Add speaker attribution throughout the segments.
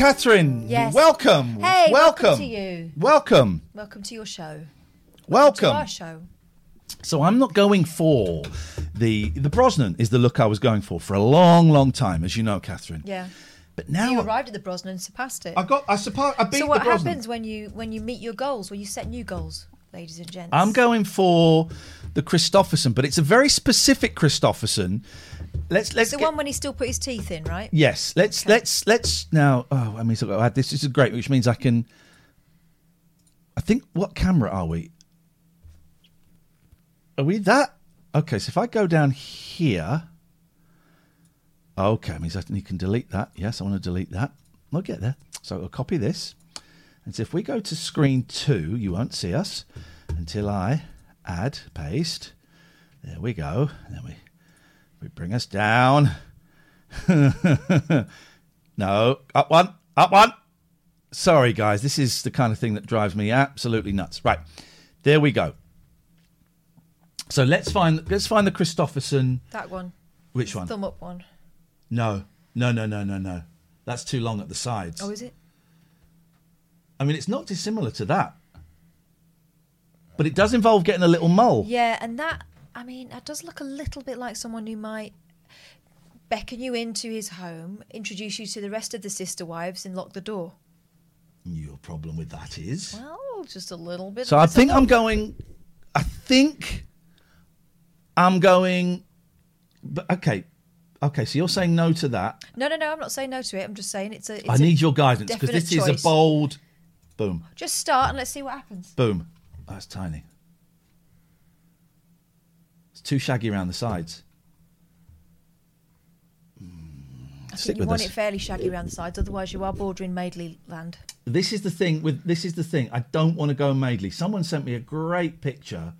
Speaker 1: Catherine.
Speaker 2: Yes.
Speaker 1: Welcome.
Speaker 2: Hey,
Speaker 1: welcome.
Speaker 2: welcome to you.
Speaker 1: Welcome.
Speaker 2: Welcome to your show. To
Speaker 1: Welcome.
Speaker 2: our show.
Speaker 1: So I'm not going for the the Brosnan is the look I was going for for a long, long time, as you know, Catherine.
Speaker 2: Yeah.
Speaker 1: But now
Speaker 2: You arrived at the Brosnan and surpassed it.
Speaker 1: I got I suppose I beat
Speaker 2: so
Speaker 1: the
Speaker 2: what
Speaker 1: Brosnan.
Speaker 2: happens when you when you meet your goals? When you set new goals, ladies and gents?
Speaker 1: I'm going for the Kristofferson, but it's a very specific Kristofferson. Let's let's
Speaker 2: It's the
Speaker 1: get-
Speaker 2: one when he still put his teeth in, right?
Speaker 1: Yes, let's
Speaker 2: Okay.
Speaker 1: let's let's now. Oh, I mean, so I had this. This is great, which means I can. I think what camera are we? Are we that? Okay, so if I go down here. Okay, means I you can delete that. Yes, I want to delete that. I'll get there. So I'll copy this. And so if we go to screen two, you won't see us until I add, paste. There we go. Then we we bring us down. no, up one, up one. Sorry, guys, this is the kind of thing that drives me absolutely nuts. Right, there we go. So let's find let's find the Kristofferson.
Speaker 2: That one.
Speaker 1: Which one?
Speaker 2: Thumb up one.
Speaker 1: No, no, no, no, no, no. That's too long at the sides.
Speaker 2: Oh, is it?
Speaker 1: I mean, it's not dissimilar to that, but it does involve getting a little mole.
Speaker 2: Yeah, and that I mean, that does look a little bit like someone who might beckon you into his home, introduce you to the rest of the sister wives, and lock the door.
Speaker 1: Your problem with that is.
Speaker 2: Well, just a little bit.
Speaker 1: So I think I'm going. I think I'm going. But okay, okay. So you're saying no to that.
Speaker 2: No, no, no. I'm not saying no to it. I'm just saying it's a. It's
Speaker 1: I
Speaker 2: a
Speaker 1: need your guidance because this is a bold. Boom,
Speaker 2: Just start and let's see what happens.
Speaker 1: boom. That's tiny. It's too shaggy around the sides.
Speaker 2: I
Speaker 1: Stick
Speaker 2: think you
Speaker 1: with
Speaker 2: want
Speaker 1: us.
Speaker 2: it fairly shaggy around the sides, otherwise you are bordering Maidley land.
Speaker 1: This is the thing with this is the thing. I don't want to go Maidley. Someone sent me a great picture,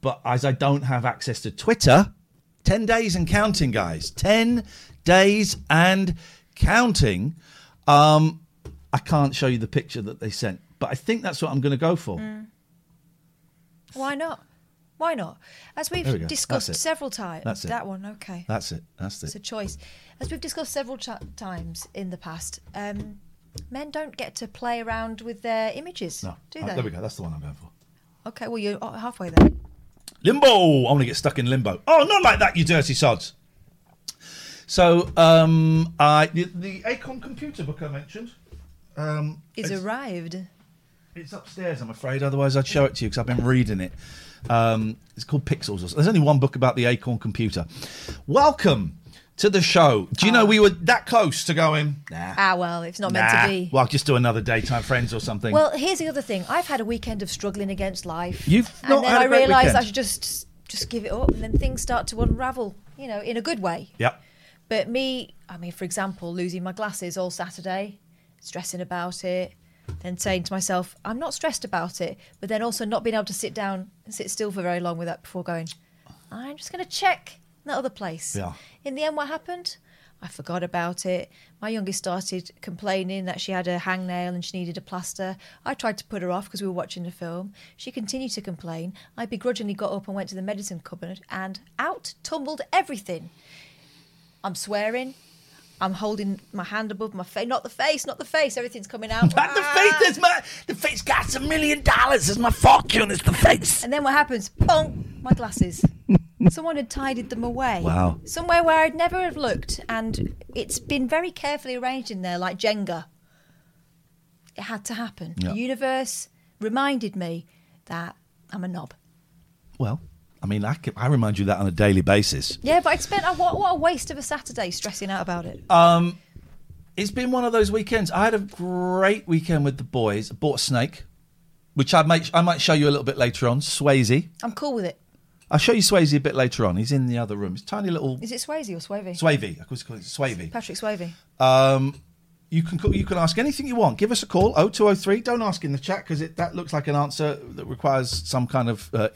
Speaker 1: but as I don't have access to Twitter, ten days and counting, guys. Ten days and counting. Um, I can't show you the picture that they sent, but I think that's what I'm going to go for.
Speaker 2: Mm. Why not? Why not? As
Speaker 1: we
Speaker 2: we've
Speaker 1: go.
Speaker 2: discussed several times,
Speaker 1: That's it.
Speaker 2: that one, okay.
Speaker 1: That's it. That's it.
Speaker 2: It's a choice. As we've discussed several ch- times in the past, um, men don't get to play around with their images,
Speaker 1: No,
Speaker 2: do
Speaker 1: Oh,
Speaker 2: they?
Speaker 1: there we go. That's the one I'm going for.
Speaker 2: Okay, well you're uh, halfway there.
Speaker 1: Limbo. I want to get stuck in limbo. Oh, not like that, you dirty sods. So, um, I the, the Acorn computer book I mentioned. Um,
Speaker 2: Is
Speaker 1: it's,
Speaker 2: arrived.
Speaker 1: it's upstairs, I'm afraid. Otherwise, I'd show it to you because I've been reading it. Um, it's called Pixels. There's only one book about the Acorn computer. Welcome to the show. Do you know we were that close to going? Nah.
Speaker 2: Ah, well, it's not meant
Speaker 1: nah.
Speaker 2: to be.
Speaker 1: Well, just do another daytime friends or something.
Speaker 2: Well, here's the other thing. I've had a weekend of struggling against life.
Speaker 1: You've
Speaker 2: and
Speaker 1: not
Speaker 2: then
Speaker 1: had a
Speaker 2: I
Speaker 1: great
Speaker 2: realised
Speaker 1: weekend.
Speaker 2: I should just just give it up, and then things start to unravel. You know, in a good way.
Speaker 1: yep.
Speaker 2: But me, I mean, for example, losing my glasses all Saturday, stressing about it, then saying to myself, I'm not stressed about it, but then also not being able to sit down and sit still for very long with that before going, I'm just going to check that other place.
Speaker 1: Yeah.
Speaker 2: In the end, what happened? I forgot about it. My youngest started complaining that she had a hangnail and she needed a plaster. I tried to put her off because we were watching a film. She continued to complain. I begrudgingly got up and went to the medicine cupboard and out tumbled everything. I'm swearing. I'm holding my hand above my face. Not the face, not the face. Everything's coming out.
Speaker 1: Not the face. Ah. There's my the face got a million dollars. It's my fortune. It's the face.
Speaker 2: And then what happens? Bonk! My glasses. Someone had tidied them away.
Speaker 1: Wow.
Speaker 2: Somewhere where I'd never have looked, and it's been very carefully arranged in there, like Jenga. It had to happen.
Speaker 1: Yeah.
Speaker 2: The universe reminded me that I'm a knob.
Speaker 1: Well, I mean, I, can, I remind you that on a daily basis.
Speaker 2: Yeah, but I'd spent a, what, what a waste of a Saturday stressing out about it.
Speaker 1: Um, it's been one of those weekends. I had a great weekend with the boys. I bought a snake, which I might I might show you a little bit later on. Swayze.
Speaker 2: I'm cool with it.
Speaker 1: I'll show you Swayze a bit later on. He's in the other room. It's a tiny little
Speaker 2: Is it Swayze or Swavey?
Speaker 1: Swavey. I could call it Swavey.
Speaker 2: Patrick Swavey.
Speaker 1: Um, you can call, you can ask anything you want. Give us a call 0203. Don't ask in the chat because that looks like an answer that requires some kind of uh,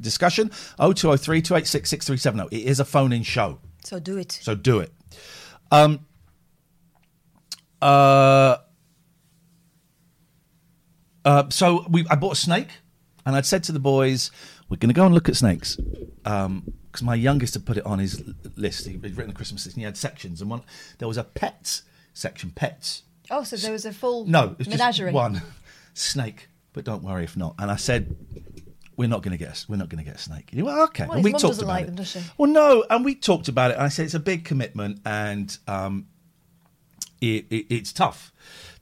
Speaker 1: discussion. 0203 286 6370. It is a phone in show.
Speaker 2: So do it.
Speaker 1: So do it. Um, uh, uh, so we, I bought a snake, and I'd said to the boys, "We're going to go and look at snakes," because my youngest had put it on his list. He'd written a Christmas list, and he had sections, and one there was a pets section, pets.
Speaker 2: Oh, so there was a full
Speaker 1: No, it's just
Speaker 2: menagerie.
Speaker 1: one snake. But don't worry if not. And I said, "We're not going to get a, we're not going to get a snake." Went, "Okay."
Speaker 2: Well,
Speaker 1: and we talked about
Speaker 2: like
Speaker 1: it.
Speaker 2: them, does she?
Speaker 1: Well, no, and we talked about it. And I said it's a big commitment, and um, it, it, it's tough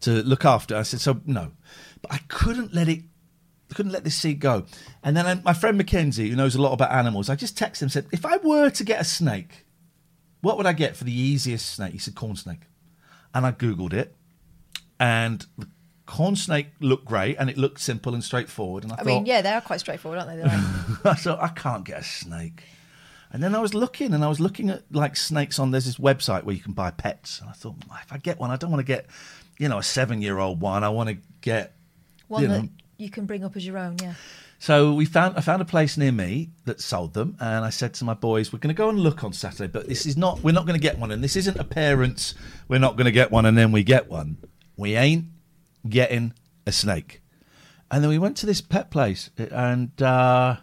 Speaker 1: to look after. I said, so no, but I couldn't let it. I couldn't let this seed go. And then I, my friend Mackenzie, who knows a lot about animals, I just texted him said, if I were to get a snake, what would I get for the easiest snake? He said corn snake, and I googled it, and the corn snake looked great, and it looked simple and straightforward. And I,
Speaker 2: I
Speaker 1: thought,
Speaker 2: mean, yeah, they are quite straightforward, aren't they?
Speaker 1: I thought I can't get a snake. And then I was looking, and I was looking at like snakes on. There's this website where you can buy pets, and I thought, if I get one, I don't want to get, you know, a seven-year-old one. I want to get
Speaker 2: one
Speaker 1: you
Speaker 2: that
Speaker 1: know.
Speaker 2: you can bring up as your own, yeah.
Speaker 1: So we found I found a place near me that sold them, and I said to my boys, "We're going to go and look on Saturday, but this is not. We're not going to get one, and this isn't a parents. We're not going to get one, and then we get one. We ain't getting a snake." And then we went to this pet place, and uh,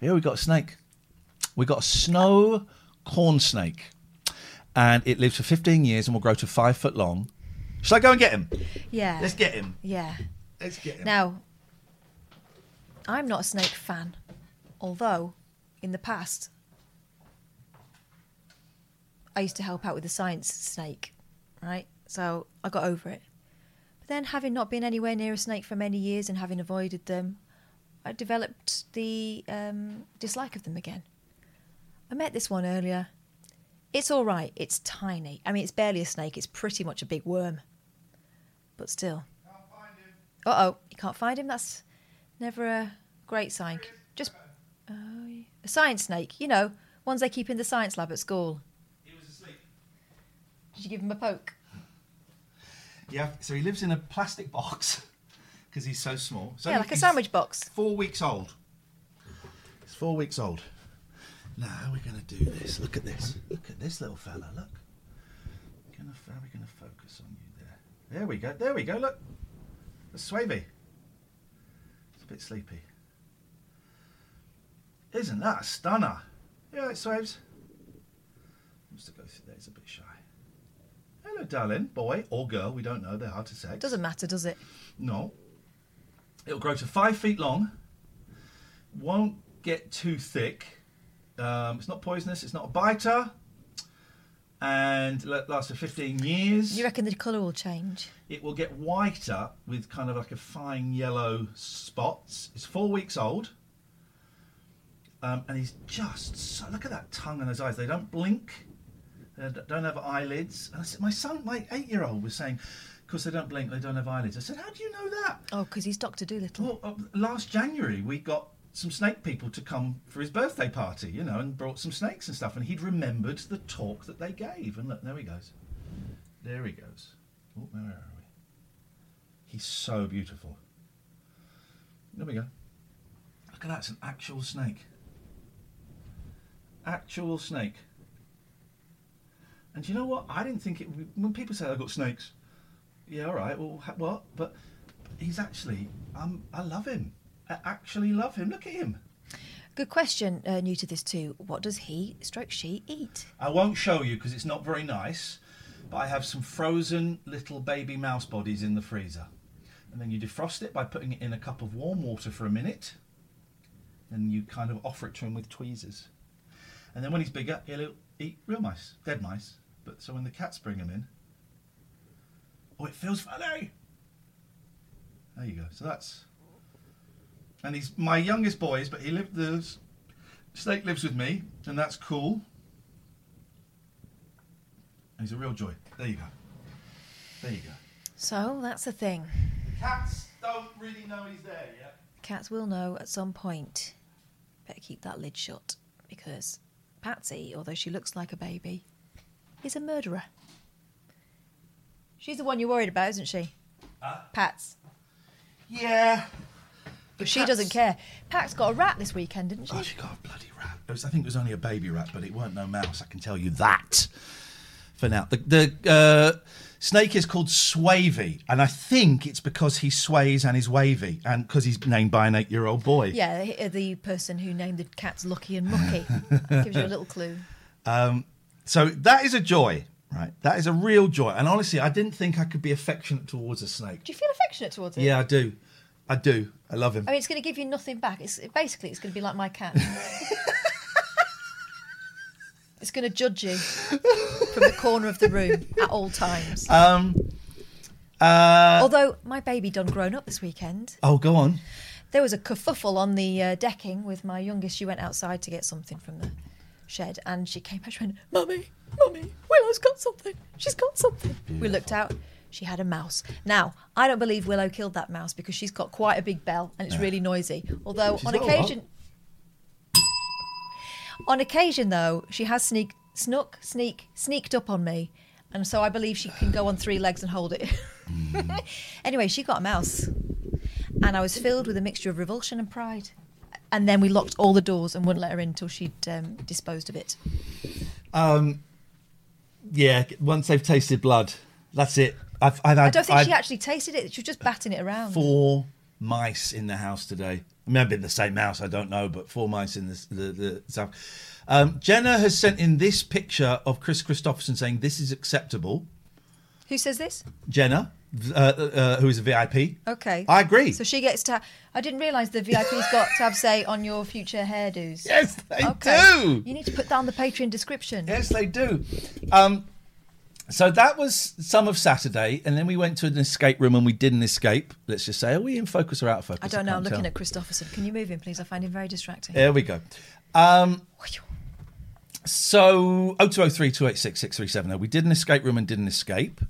Speaker 1: here we got a snake. We got a snow corn snake, and it lives for 15 years and will grow to five foot long. Shall I go and get him?
Speaker 2: Yeah.
Speaker 1: Let's get him.
Speaker 2: Yeah.
Speaker 1: Let's get him.
Speaker 2: Now, I'm not a snake fan, although in the past I used to help out with the science snake, right? So I got over it. But then, having not been anywhere near a snake for many years and having avoided them, I developed the um, dislike of them again. I met this one earlier. It's all right. It's tiny. I mean, it's barely a snake. It's pretty much a big worm. But still. Uh oh, you can't find him. That's never a great sign. Just oh, yeah. a science snake. You know, ones they keep in the science lab at school.
Speaker 1: He was asleep.
Speaker 2: Did you give him a poke?
Speaker 1: Yeah, so he lives in a plastic box because he's so small. So
Speaker 2: yeah, like a sandwich box.
Speaker 1: Four weeks old. He's four weeks old. Now we're going to do this. Look at this. Look at this little fella. Look. How are we going to focus on you there? There we go. There we go. Look. That's Swavey. Bit sleepy. Isn't that a stunner? Yeah, it Swaves. Wants to go through there. He's a bit shy. Hello, darling. Boy or girl. We don't know. They're hard to say.
Speaker 2: Doesn't matter, does it?
Speaker 1: No. It'll grow to five feet long. Won't get too thick. Um, it's not poisonous. It's not a biter. And la- lasts for 15 years.
Speaker 2: You reckon the colour will change?
Speaker 1: It will get whiter with kind of like a fine yellow spots. It's four weeks old. Um, and he's just so, look at that tongue and those eyes. They don't blink. They don't have eyelids. And I said, my son, my eight-year-old, was saying, because they don't blink, they don't have eyelids. I said, how do you know that?
Speaker 2: Oh, because he's Doctor Doolittle.
Speaker 1: Well, uh, last January we got some snake people to come for his birthday party, you know, and brought some snakes and stuff, and he'd remembered the talk that they gave. And look, there he goes. There he goes. Oh, where are we? He's so beautiful. There we go. Look at that, it's an actual snake. Actual snake. And you know what? I didn't think it. When people say I've got snakes, yeah, all right. Well, ha- what? But he's actually. Um, I love him. I actually love him. Look at him.
Speaker 2: Good question. Uh, new to this too. What does he stroke she eat?
Speaker 1: I won't show you because it's not very nice, but I have some frozen little baby mouse bodies in the freezer. And then you defrost it by putting it in a cup of warm water for a minute. Then you kind of offer it to him with tweezers. And then when he's bigger, he'll eat real mice, dead mice. But so when the cats bring him in, oh, it feels funny. There you go. So that's, and he's my youngest boys, but he lived the snake lives with me, and that's cool. And he's a real joy. There you go. There you go.
Speaker 2: So that's the thing.
Speaker 1: The cats don't really know he's there yet.
Speaker 2: Cats will know at some point. Better keep that lid shut because Patsy, although she looks like a baby, is a murderer. She's the one you're worried about, isn't she? Huh? Pats.
Speaker 1: Yeah.
Speaker 2: But she doesn't care. Pat's got a rat this weekend, didn't she?
Speaker 1: Oh, she got a bloody rat. It was, I think it was only a baby rat, but it weren't no mouse. I can tell you that for now. The, the uh, snake is called Swavy, and I think it's because he sways and is wavy, and because he's named by an eight-year-old boy.
Speaker 2: Yeah, the, the person who named the cats Lucky and Mucky. Gives you a little clue.
Speaker 1: So that is a joy, right? That is a real joy. And honestly, I didn't think I could be affectionate towards a snake.
Speaker 2: Do you feel affectionate towards it?
Speaker 1: Yeah, I do. I do. I love him.
Speaker 2: I mean, it's going to give you nothing back. It's basically it's going to be like my cat. it's going to judge you from the corner of the room at all times.
Speaker 1: Um, uh,
Speaker 2: Although my baby done grown up this weekend,
Speaker 1: oh, go on.
Speaker 2: there was a kerfuffle on the uh, decking with my youngest. She went outside to get something from the shed, and she came back. She went, "Mummy, mummy, Willow's got something. She's got something." We looked out. She had a mouse. Now, I don't believe Willow killed that mouse because she's got quite a big bell and it's really noisy. Although
Speaker 1: She's
Speaker 2: on
Speaker 1: got a
Speaker 2: occasion, on occasion though, she has sneak, snuck, sneak, sneaked up on me, and so I believe she can go on three legs and hold it. anyway, she got a mouse, and I was filled with a mixture of revulsion and pride. And then we locked all the doors and wouldn't let her in until she'd um, disposed of it.
Speaker 1: Um, yeah, once they've tasted blood, that's it. I've, I've had
Speaker 2: I don't think
Speaker 1: I've
Speaker 2: she actually tasted it. She was just batting it around.
Speaker 1: four mice in the house today. Have been the same mouse, I don't know, but four mice in the the, the stuff. Um, Jenna has sent in this picture of Kris Kristofferson saying this is acceptable.
Speaker 2: Who says this?
Speaker 1: Jenna, uh, uh, who is a VIP.
Speaker 2: Okay.
Speaker 1: I agree.
Speaker 2: So she gets to. I didn't realise the VIP's got to have say on your future hairdos.
Speaker 1: Yes, they
Speaker 2: Okay.
Speaker 1: do.
Speaker 2: You need to put down the Patreon description.
Speaker 1: Yes, they do. Um, so that was some of Saturday, and then we went to an escape room and we did an escape. Let's just say, are we in focus or out of focus?
Speaker 2: I don't know. I'm
Speaker 1: can't
Speaker 2: looking
Speaker 1: tell.
Speaker 2: at Kristofferson. Can you move him, please? I find him very distracting.
Speaker 1: There we go. Um, so 0203 286 6370. We did an escape room and did an escape.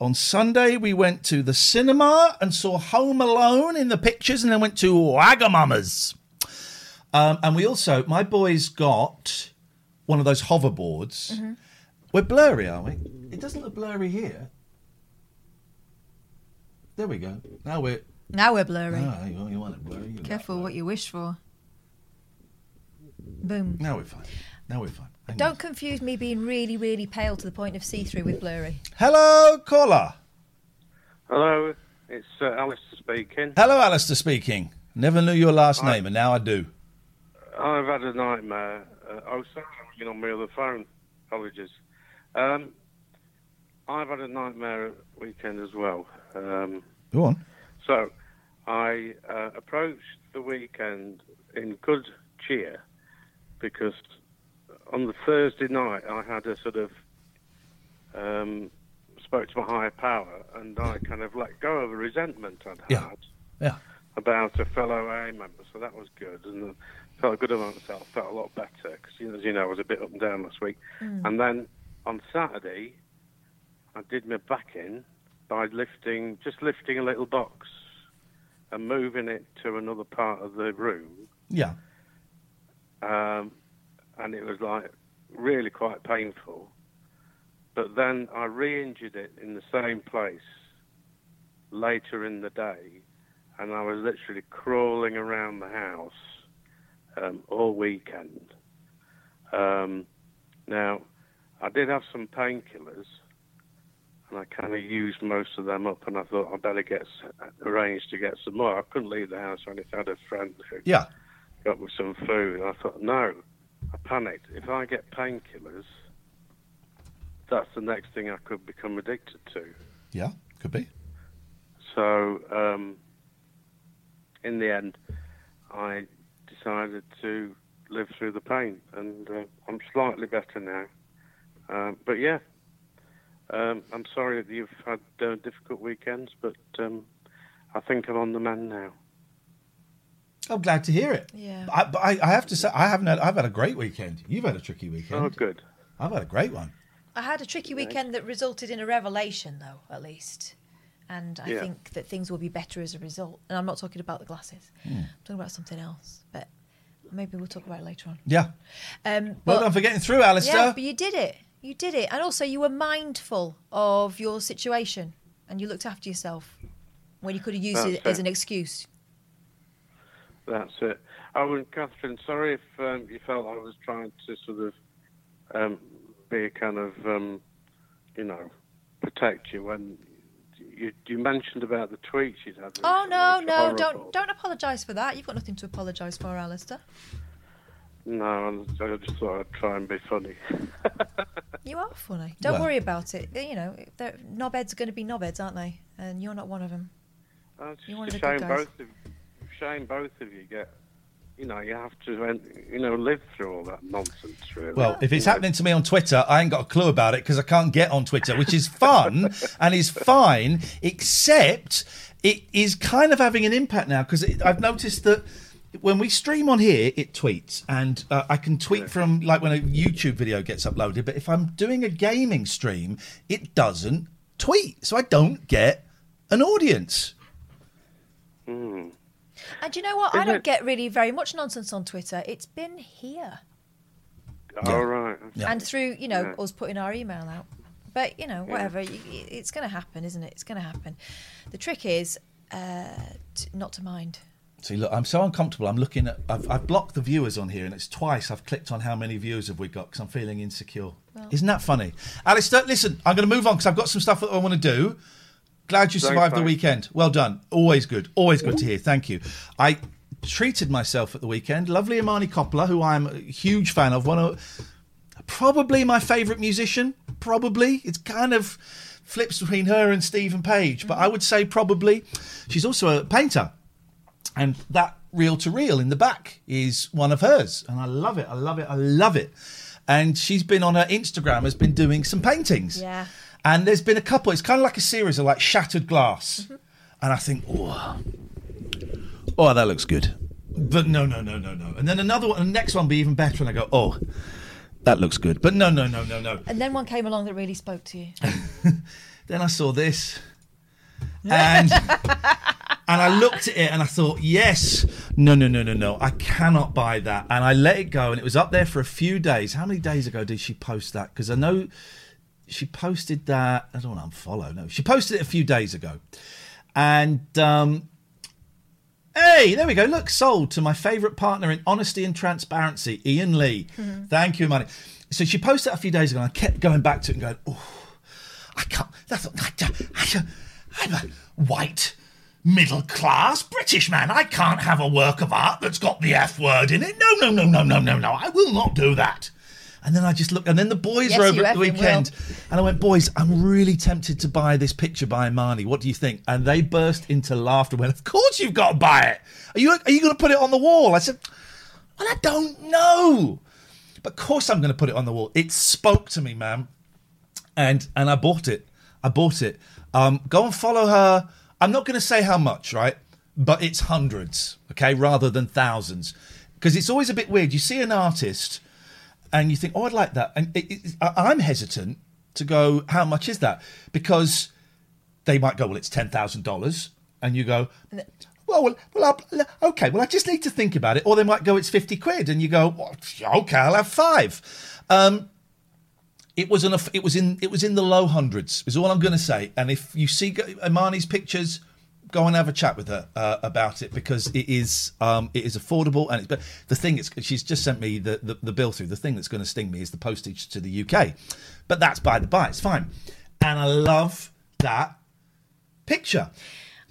Speaker 1: On Sunday, we went to the cinema and saw Home Alone in the pictures, and then went to Wagamama's. Um, and we also, my boys got one of those hoverboards.
Speaker 2: Mm-hmm.
Speaker 1: We're blurry, are we? It doesn't look blurry here. There we go. Now we're.
Speaker 2: Now we're blurry.
Speaker 1: Ah, you, you want it blurry? you
Speaker 2: Careful what you wish for. Boom.
Speaker 1: Now we're fine. Now we're fine. Hang.
Speaker 2: Don't confuse me being really, really pale to the point of see through with blurry.
Speaker 1: Hello, caller.
Speaker 3: Hello, it's uh, Alistair speaking.
Speaker 1: Hello, Alistair speaking. Never knew your last name, and now I do.
Speaker 3: I've had a nightmare. Uh, oh, sorry, I'm ringing on my other phone. Apologies. Um, I've had a nightmare weekend as well. Um,
Speaker 1: Go on.
Speaker 3: so, I uh, approached the weekend in good cheer because on the Thursday night I had a sort of um, spoke to my higher power and I kind of let go of a resentment I'd
Speaker 1: Yeah.
Speaker 3: had.
Speaker 1: Yeah.
Speaker 3: about a fellow AA member, so that was good, and I felt good about myself. Felt a lot better because, as you know, I was a bit up and down last week. And then on Saturday, I did my back in by lifting, just lifting a little box and moving it to another part of the room,
Speaker 1: Yeah.
Speaker 3: um, and it was like really quite painful. But then I re-injured it in the same place later in the day, and I was literally crawling around the house um, all weekend. Um, now, I did have some painkillers, and I kind of used most of them up, and I thought I'd better get arranged to get some more. I couldn't leave the house. I had a friend who
Speaker 1: Yeah.
Speaker 3: got me some food. I thought, no, I panicked. If I get painkillers, that's the next thing I could become addicted to.
Speaker 1: Yeah, could be.
Speaker 3: So, um, in the end, I decided to live through the pain, and uh, I'm slightly better now. Um, but yeah, um, I'm sorry that you've had uh, difficult weekends, but um, I think I'm on the mend now.
Speaker 1: I'm glad to hear it.
Speaker 2: Yeah.
Speaker 1: I, but I, I have to say, I haven't had. I've had a great weekend. You've had a tricky weekend.
Speaker 3: Oh, good.
Speaker 1: I've had a great one.
Speaker 2: I had a tricky weekend that resulted in a revelation, though, at least. And I
Speaker 3: Yeah.
Speaker 2: think that things will be better as a result. And I'm not talking about the glasses.
Speaker 1: Hmm.
Speaker 2: I'm talking about something else. But maybe we'll talk about it later on.
Speaker 1: Yeah.
Speaker 2: Um,
Speaker 1: Well
Speaker 2: but-
Speaker 1: done for getting through, Alistair.
Speaker 2: Yeah, but you did it. You did it. And also, you were mindful of your situation and you looked after yourself when you could have used
Speaker 3: That's
Speaker 2: it as
Speaker 3: it.
Speaker 2: an excuse.
Speaker 3: That's it. Oh, and Catherine, sorry if um, you felt I was trying to sort of um, be a kind of, um, you know, protect you when you, you mentioned about the tweets you'd had.
Speaker 2: Oh, no, no.
Speaker 3: horrible.
Speaker 2: Don't, don't apologise for that. You've got nothing to apologise for, Alistair.
Speaker 3: No, I I just thought I'd try and be funny.
Speaker 2: You are funny. Don't
Speaker 1: Well-
Speaker 2: worry about it. You know, they're- knobheads are going to be knobheads, aren't they? And you're not one of them.
Speaker 3: Oh, it's
Speaker 2: You're
Speaker 3: just
Speaker 2: one
Speaker 3: a
Speaker 2: of the good
Speaker 3: shame
Speaker 2: guys.
Speaker 3: both of shame both of you get. You know, you have to, you know, live through all that nonsense. Really.
Speaker 1: Well, if it's
Speaker 3: You know,
Speaker 1: happening to me on Twitter, I ain't got a clue about it because I can't get on Twitter, which is fun and is fine, except it is kind of having an impact now because I've noticed that when we stream on here, it tweets, and uh, I can tweet from like when a YouTube video gets uploaded. But if I'm doing a gaming stream, it doesn't tweet, so I don't get an audience.
Speaker 2: And you know what? I don't
Speaker 3: it-
Speaker 2: get really very much nonsense on Twitter. It's been here.
Speaker 3: All right.
Speaker 1: Yeah.
Speaker 2: And through, you know,
Speaker 3: Yeah.
Speaker 2: us putting our email out. But, you know, whatever. y- y- It's going to happen, isn't it? It's going to happen. The trick is uh, t- not to mind.
Speaker 1: See, look, I'm so uncomfortable. I'm looking at. I've, I've blocked the viewers on here, and it's twice I've clicked on how many viewers have we got because I'm feeling insecure. Isn't that funny? Alistair, listen, I'm going to move on because I've got some stuff that I want to do. Glad you
Speaker 3: Thanks,
Speaker 1: survived the
Speaker 3: mate.
Speaker 1: weekend. Well done. Always good. Always good to hear. Thank you. I treated myself at the weekend. Lovely Imani Coppola, who I'm a huge fan of. One of probably my favourite musician. Probably. It's kind of flips between her and Steven Page, but mm-hmm. I would say probably. She's also a painter and that reel to reel in the back is one of hers. And i love it i love it i love it. And she's been on her instagram has been doing some paintings.
Speaker 2: Yeah.
Speaker 1: and there's been a couple it's kind of like a series of like shattered glass. Mm-hmm. And i think oh oh that looks good. But no no no no no. And then another one the next one be even better and i go oh. That looks good. But no no no no no.
Speaker 2: And then one came along that really spoke to you.
Speaker 1: then I saw this, and and I looked at it and I thought, yes, no, no, no, no, no, I cannot buy that. And I let it go, and it was up there for a few days. How many days ago did she post that? Because I know she posted that. I don't want to unfollow. No, she posted it a few days ago, and um, Hey, there we go. Look, sold to my favourite partner in honesty and transparency, Ian Lee. Thank you, money. So she posted that a few days ago, and I kept going back to it and going, oh, I can't. That's, I, I'm a white, middle class British man. I can't have a work of art that's got the F word in it. No, no, no, no, no, no, no. I will not do that. And then I just looked, and then the boys
Speaker 2: Yes,
Speaker 1: were over at the weekend, and I went, boys, I'm really tempted to buy this picture by Imani. What do you think? And they burst into laughter. Went, of course you've got to buy it. Are you are you going to put it on the wall? I said, well, I don't know, but of course I'm going to put it on the wall. It spoke to me, man, and and I bought it. I bought it. Um, go and follow her. I'm not going to say how much, right? But it's hundreds, okay, rather than thousands, because it's always a bit weird. You see an artist and you think, oh, I'd like that. And it, it, I'm hesitant to go, how much is that? Because they might go, well, it's $10,000. And you go, well, well, well I'll, okay, well, I just need to think about it. Or they might go, it's 50 quid. And you go, well, okay, I'll have five. Um, it was it was in it was in the low hundreds is all I'm going to say. And if you see Imani's pictures, go and have a chat with her uh, about it because it is um, it is affordable and it's, but the thing is she's just sent me the, the, the bill through. The thing that's going to sting me is the postage to the UK, but that's by the by. It's fine, and I love that picture.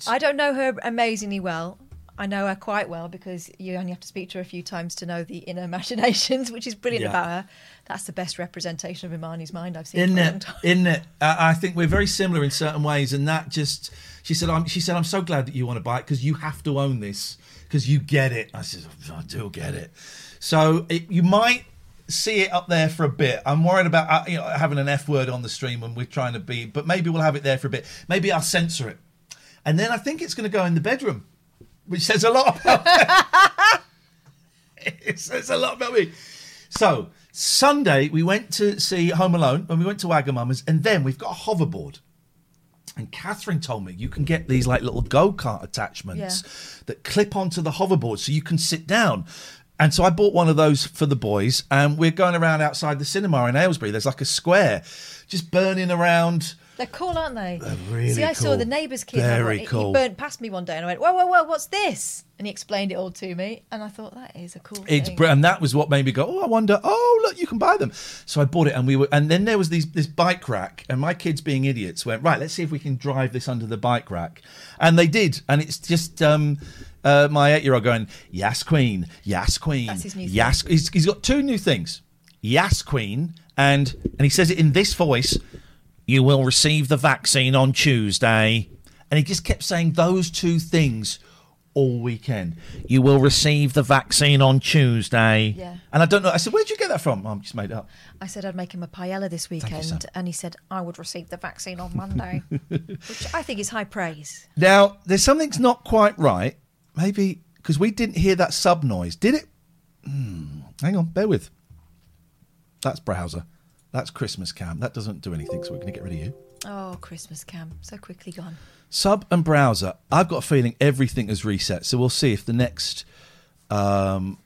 Speaker 2: I don't know her amazingly well. I know her quite well because you only have to speak to her a few times to know the inner machinations, which is brilliant
Speaker 1: Yeah.
Speaker 2: about her. That's the best representation of Imani's mind I've seen
Speaker 1: Isn't
Speaker 2: for a long
Speaker 1: it? Isn't it? Uh, I think we're very similar in certain ways, and that just she said. I'm, she said, "I'm so glad that you want to buy it because you have to own this because you get it." I said, "I do get it." So it, you might see it up there for a bit. I'm worried about uh, you know having an F word on the stream when we're trying to be, but maybe we'll have it there for a bit. Maybe I'll censor it, and then I think it's going to go in the bedroom, which says a lot about. it says a lot about me. So Sunday we went to see Home Alone and we went to Wagamama's, and then we've got a hoverboard. And Catherine told me you can get these like little go kart attachments that clip onto the hoverboard so you can sit down. And so I bought one of those for the boys, and we're going around outside the cinema in Aylesbury. There's like a square, just burning around.
Speaker 2: They're cool, aren't they?
Speaker 1: They're really
Speaker 2: See, I saw the neighbour's kid.
Speaker 1: Very
Speaker 2: he,
Speaker 1: cool.
Speaker 2: He burnt past me one day, and I went, "Whoa, whoa, whoa! What's this?" And he explained it all to me, and I thought that is a cool
Speaker 1: It's
Speaker 2: thing.
Speaker 1: and that was what made me go. Oh, I wonder. Oh, look, you can buy them. So I bought it, and we were. And then there was these this bike rack, and my kids, being idiots, went right. Let's see if we can drive this under the bike rack, and they did. And it's just um, uh, my eight year old going, "Yes, Queen, yes, Queen,
Speaker 2: That's his new thing.
Speaker 1: yes." He's, he's got two new things, "Yes, Queen," and and he says it in this voice. You will receive the vaccine on Tuesday. And he just kept saying those two things all weekend. You will receive the vaccine on Tuesday.
Speaker 2: Yeah.
Speaker 1: And I don't know. I said, Where'd you get that from? I'm just made it up.
Speaker 2: I said I'd make him a paella this weekend,
Speaker 1: son.
Speaker 2: and he said I would receive the vaccine on Monday, which I think is high praise.
Speaker 1: Now, there's something's not quite right. Maybe because we didn't hear that sub noise. Did it? Hmm. hang on, bear with. That's browser. That's Christmas cam. That doesn't do anything, so we're going to get rid of you.
Speaker 2: Oh, Christmas cam, so quickly gone.
Speaker 1: Sub and browser. I've got a feeling everything has reset, so we'll see if the next, um,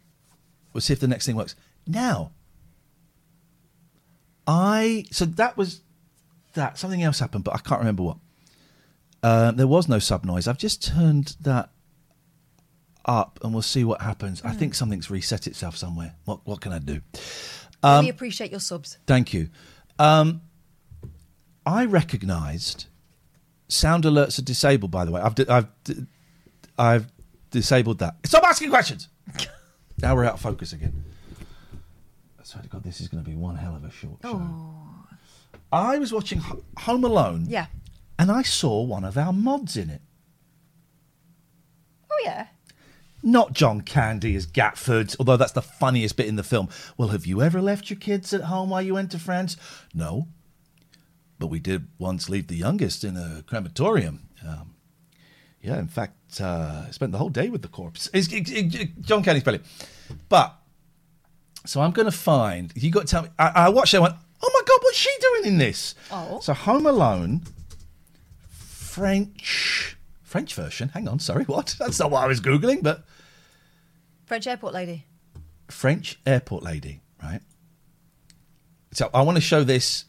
Speaker 1: we'll see if the next thing works. Now, I so that was that something else happened, but I can't remember what. Um, there was no sub noise. I've just turned that up, and we'll see what happens. I think something's reset itself somewhere. What what can I do? Um,
Speaker 2: we appreciate your subs.
Speaker 1: Thank you. Um, I recognised sound alerts are disabled. By the way, I've di- I've di- I've disabled that. Stop asking questions. now we're out of focus again. I swear to God, this is going to be one hell of a short show. I was watching Ho- Home Alone.
Speaker 2: Yeah.
Speaker 1: And I saw one of our mods in it.
Speaker 2: Oh yeah.
Speaker 1: Not John Candy as Gatford, although that's the funniest bit in the film. Well, have you ever left your kids at home while you went to France? No. But we did once leave the youngest in a crematorium. Um, yeah, in fact, uh, I spent the whole day with the corpse. It's, it, it- John Candy's brilliant. But, so I'm going to find, you got to tell me, I, I watched it and went, oh my God, what's she doing in this?
Speaker 2: Oh.
Speaker 1: So Home Alone, French, French version. Hang on, sorry, what? That's not what I was Googling, but
Speaker 2: French airport lady.
Speaker 1: French airport lady, right? So I want to show this.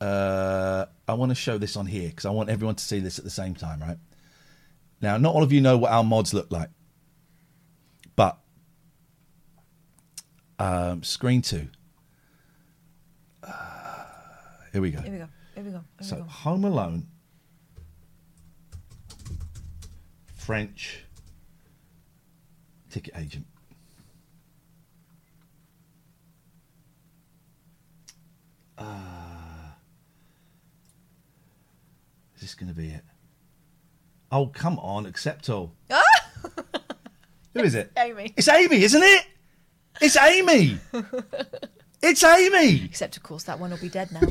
Speaker 1: Uh, I want to show this on here because I want everyone to see this at the same time, right? Now, not all of you know what our mods look like, but um, screen two. Uh, here we go.
Speaker 2: Here we go. Here we go. Here
Speaker 1: So
Speaker 2: we go.
Speaker 1: Home Alone, French ticket agent. Uh, is this going to be it? Oh, come on, accept all. Who is it?
Speaker 2: Amy.
Speaker 1: It's Amy, isn't it? It's Amy. it's Amy.
Speaker 2: Except of course that one will be dead now.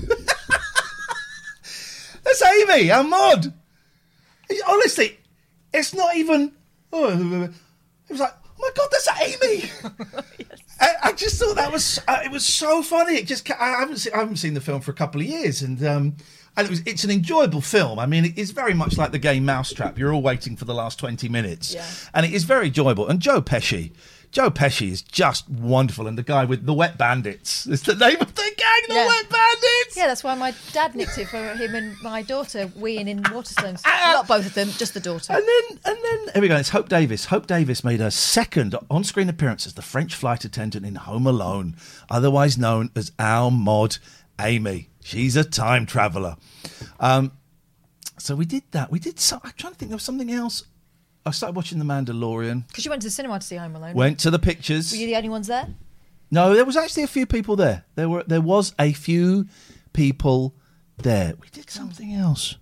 Speaker 1: That's Amy, our mod. Honestly, it's not even. Oh, it was like, oh my god, that's Amy. I, I just thought that was uh, it was so funny. It just I haven't seen, I haven't seen the film for a couple of years, and um, and it was it's an enjoyable film. I mean, it's very much like the game Mousetrap. You're all waiting for the last twenty minutes,
Speaker 2: Yeah.
Speaker 1: and it is very enjoyable. And Joe Pesci. Joe Pesci is just wonderful, and the guy with the wet bandits is the name of the gang, the
Speaker 2: Yeah.
Speaker 1: wet bandits.
Speaker 2: yeah, that's why my dad nicked it for him and my daughter weeing in Waterstones.
Speaker 1: Ah.
Speaker 2: Not both of them, just the daughter.
Speaker 1: And then, and then, here we go. It's Hope Davis. Hope Davis made her second on-screen appearance as the French flight attendant in Home Alone, otherwise known as our mod Amy. She's a time traveller. Um, so we did that. We did. So, I'm trying to think. There was something else I started watching The Mandalorian.
Speaker 2: Because you went to the cinema to see Home Alone.
Speaker 1: Went to the pictures.
Speaker 2: Were you the only ones there?
Speaker 1: No, there was actually a few people there. There were there was a few people there. We did something else.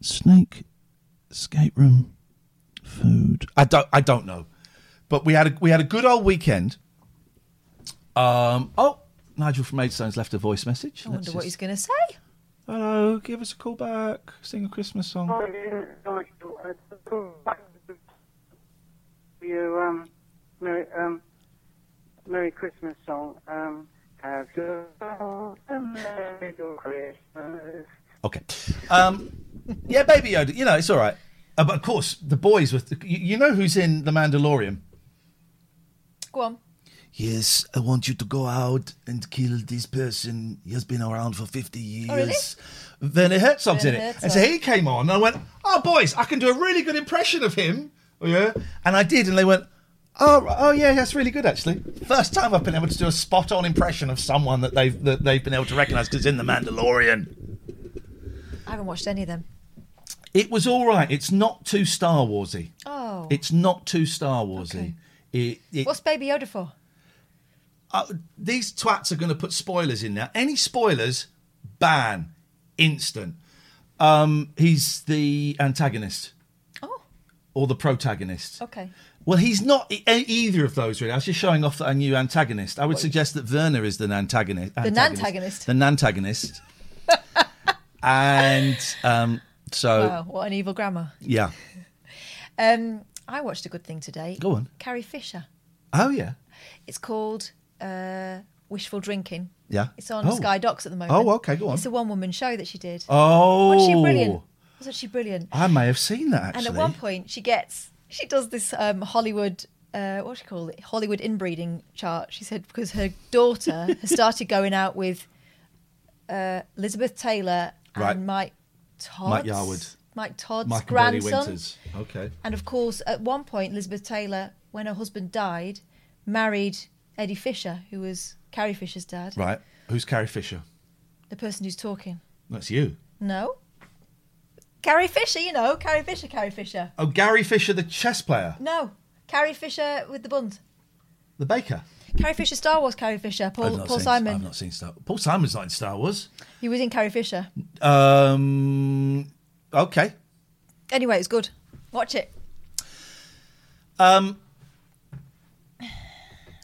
Speaker 1: Snake escape room food. I don't I don't know. But we had a we had a good old weekend. Um oh Nigel from Maidstone's left a voice message.
Speaker 2: I
Speaker 1: Let's
Speaker 2: wonder what
Speaker 1: just-
Speaker 2: he's going to say.
Speaker 1: Hello, give us a call back. Sing a Christmas song.
Speaker 4: You um, Merry um, Merry Christmas song. Um, have yourself a Merry Christmas.
Speaker 1: Okay. Um, yeah, Baby Yoda. You know, it's all right. Uh, but of course, the boys with you, you know who's in The Mandalorian.
Speaker 2: Go on.
Speaker 1: Yes, I want you to go out and kill this person. He has been around for 50 years.
Speaker 2: Oh, really?
Speaker 1: Werner in
Speaker 2: Werner
Speaker 1: it. And so he came on, and I went, Oh, boys, I can do a really good impression of him. Oh, yeah. And I did, and they went, Oh, oh yeah, that's really good actually. First time I've been able to do a spot on impression of someone that they've that they've been able to recognise because in The Mandalorian.
Speaker 2: I haven't watched any of them.
Speaker 1: It was all right. It's not too Star Warsy.
Speaker 2: Oh.
Speaker 1: It's not too Star Warsy.
Speaker 2: Okay.
Speaker 1: It, it,
Speaker 2: What's Baby Yoda for?
Speaker 1: Uh, these twats are going to put spoilers in now. Any spoilers, ban, instant. Um, he's the antagonist
Speaker 2: Oh,
Speaker 1: or the protagonist.
Speaker 2: okay.
Speaker 1: Well, he's not e- either of those really. I was just showing off that I knew antagonist. I would suggest that Werner is the antagonist.
Speaker 2: The antagonist.
Speaker 1: The antagonist. and um, so,
Speaker 2: Wow, what an evil grammar.
Speaker 1: yeah.
Speaker 2: Um, I watched a good thing today.
Speaker 1: Go on.
Speaker 2: Carrie Fisher.
Speaker 1: Oh yeah.
Speaker 2: It's called uh, Wishful Drinking.
Speaker 1: Yeah.
Speaker 2: It's on
Speaker 1: Oh.
Speaker 2: Sky Docs at the moment.
Speaker 1: Oh, okay, go on.
Speaker 2: It's a one-woman show that she did.
Speaker 1: Oh,
Speaker 2: Wasn't she brilliant? Wasn't she brilliant?
Speaker 1: I may have seen that actually.
Speaker 2: And at one point, she gets she does this um, Hollywood. Uh, what do you call it? Hollywood inbreeding chart. She said because her daughter has started going out with uh, Elizabeth Taylor and
Speaker 1: Right.
Speaker 2: Mike Todd.
Speaker 1: Mike Yarwood.
Speaker 2: Mike Todd's
Speaker 1: Michael Brady
Speaker 2: grandson.
Speaker 1: Winters. Okay.
Speaker 2: And of course, at one point, Elizabeth Taylor, when her husband died, married Eddie Fisher, who was Carrie Fisher's dad,
Speaker 1: Right. Who's Carrie Fisher?
Speaker 2: the person who's talking.
Speaker 1: That's you.
Speaker 2: No. Carrie Fisher, you know, Carrie Fisher, Carrie Fisher.
Speaker 1: Oh, Gary Fisher, the chess player,
Speaker 2: No, Carrie Fisher with the buns.
Speaker 1: the baker.
Speaker 2: Carrie Fisher, Star Wars, Carrie Fisher,
Speaker 1: I've
Speaker 2: Paul,
Speaker 1: not
Speaker 2: Paul
Speaker 1: seen,
Speaker 2: Simon.
Speaker 1: I've not seen Star. Paul Simon's not in Star Wars.
Speaker 2: He was in Carrie Fisher.
Speaker 1: Um. Okay.
Speaker 2: Anyway, it's good. Watch it.
Speaker 1: Um.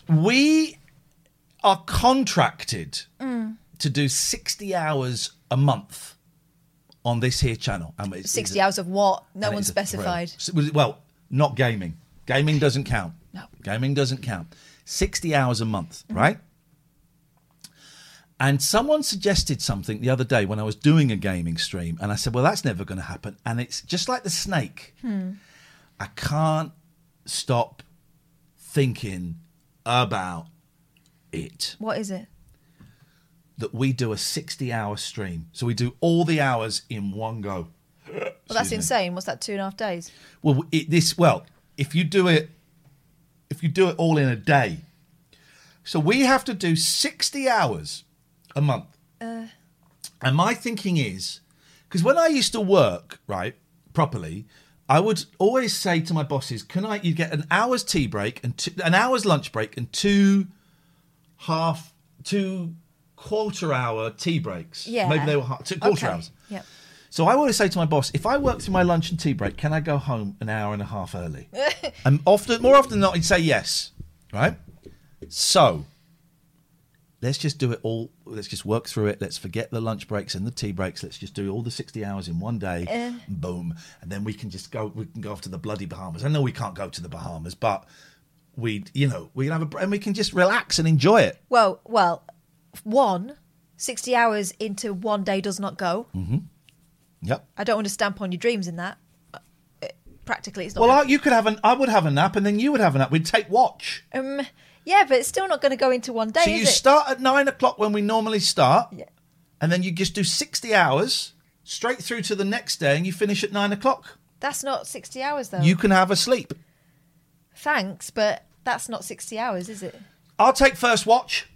Speaker 1: We are contracted
Speaker 2: Mm.
Speaker 1: to do sixty hours a month on this here channel. And it's-
Speaker 2: 60 hours of what? No one
Speaker 1: it's a
Speaker 2: specified.
Speaker 1: S- was it- Well, not gaming. Gaming doesn't count.
Speaker 2: No.
Speaker 1: Gaming doesn't count. 60 hours a month,
Speaker 2: Mm-hmm.
Speaker 1: right? And someone suggested something the other day when I was doing a gaming stream, and I said, Well, that's never going to happen. And it's just like the snake.
Speaker 2: Hmm.
Speaker 1: I can't stop thinking about it
Speaker 2: What is it?
Speaker 1: that we do a 60 hour stream. So we do all the hours in one go.
Speaker 2: Well, that's insane. What's that, two and a half days?
Speaker 1: Well, it, this well, if you do it, if you do it all in a day, so we have to do sixty hours a month. Uh. and my thinking is, because when I used to work right properly, I would always say to my bosses, "Can I? You get an hour's tea break and two, an hour's lunch break and two half, two quarter hour tea breaks.
Speaker 2: Yeah.
Speaker 1: maybe they were half, two quarter
Speaker 2: Okay.
Speaker 1: hours."
Speaker 2: Yeah.
Speaker 1: So I always say to my boss, if I work through my lunch and tea break, can I go home an hour and a half early? and often, more often than not, he'd say yes. Right. So let's just do it all. Let's just work through it. Let's forget the lunch breaks and the tea breaks. Let's just do all the sixty hours in one day.
Speaker 2: Eh.
Speaker 1: Boom, and then we can just go. We can go off to the bloody Bahamas. I know we can't go to the Bahamas, but we, you know, we can have a and we can just relax and enjoy it.
Speaker 2: Well, well, one, 60 hours into one day does not go. Mm-hmm.
Speaker 1: Yep.
Speaker 2: I don't want to stamp on your dreams in that. Uh, practically, it's not.
Speaker 1: Well, I, you could have an. I would have a nap, and then you would have a nap. We'd take watch.
Speaker 2: um, yeah, but it's still not going to go into one day,
Speaker 1: So
Speaker 2: is
Speaker 1: you
Speaker 2: it?
Speaker 1: start at nine o'clock when we normally start,
Speaker 2: Yeah.
Speaker 1: and then you just do sixty hours straight through to the next day, and you finish at nine o'clock.
Speaker 2: That's not 60 hours, though.
Speaker 1: You can have a sleep.
Speaker 2: Thanks, but that's not 60 hours, is it?
Speaker 1: I'll take first watch.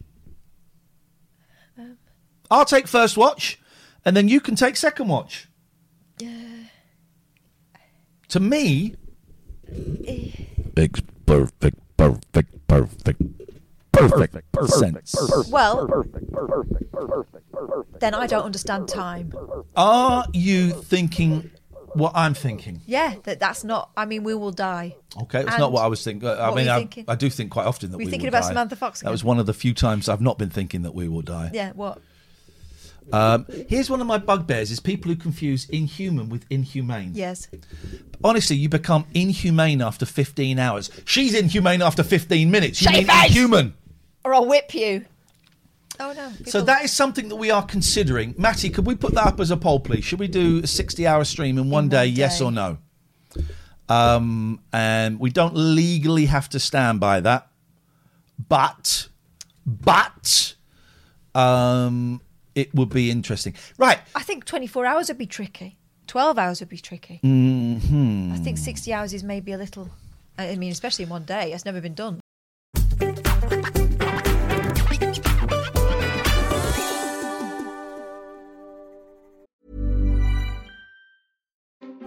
Speaker 1: Um. I'll take first watch, and then you can take second watch. Yeah. To me, eh. it's perfect, perfect, perfect, perfect sense.
Speaker 2: Well, then I don't understand time.
Speaker 1: Are you thinking what I'm thinking?
Speaker 2: Yeah, that that's not. I mean, we will die.
Speaker 1: Okay, it's
Speaker 2: And
Speaker 1: not what I was thinking. Uh, I
Speaker 2: what were
Speaker 1: mean,
Speaker 2: you
Speaker 1: I,
Speaker 2: thinking?
Speaker 1: I do think quite often that
Speaker 2: Were you
Speaker 1: we
Speaker 2: thinking
Speaker 1: will
Speaker 2: about
Speaker 1: die.
Speaker 2: Samantha Fox
Speaker 1: That was one of the few times I've not been thinking that we will die.
Speaker 2: Yeah. What?
Speaker 1: Um, here's one of my bugbears: is people who confuse inhuman with inhumane.
Speaker 2: Yes.
Speaker 1: Honestly, you become inhumane after 15 hours. She's inhumane after 15 minutes. You mean
Speaker 2: face!
Speaker 1: inhuman?
Speaker 2: Or I'll whip you. Oh no.
Speaker 1: So that is something that we are considering. Matty, could we put that up as a poll, please? Should we do a 60-hour stream in one
Speaker 2: In
Speaker 1: day,
Speaker 2: one
Speaker 1: yes or no? Um, and we don't legally have to stand by that, but, but, um, it would be interesting, right?
Speaker 2: I think 24 hours would be tricky. 12 hours would be tricky.
Speaker 1: hmm
Speaker 2: I think 60 hours is maybe a little. I mean, especially in one day. It's never been done.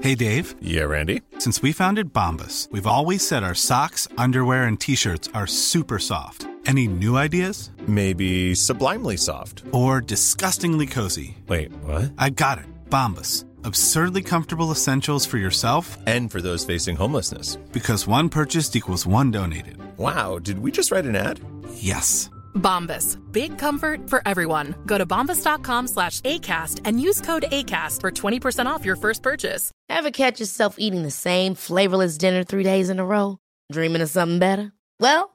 Speaker 5: Hey Dave.
Speaker 6: Yeah, Randy.
Speaker 5: Since we founded Bombas, we've always said our socks, underwear, and t shirts are super soft. Any new ideas?
Speaker 6: Maybe sublimely soft.
Speaker 5: Or disgustingly cozy?
Speaker 6: Wait, what?
Speaker 5: I got it. Bombas. Absurdly comfortable essentials for yourself
Speaker 6: And for those facing homelessness.
Speaker 5: because one purchased equals one donated.
Speaker 6: Wow, did we just write an ad?
Speaker 5: Yes.
Speaker 7: Bombas. Big comfort for everyone. Go to bombas.com slash ACAST and use code ACAST for 20% off your first purchase.
Speaker 8: Ever catch yourself eating the same flavorless dinner three days in a row? Dreaming of something better? Well,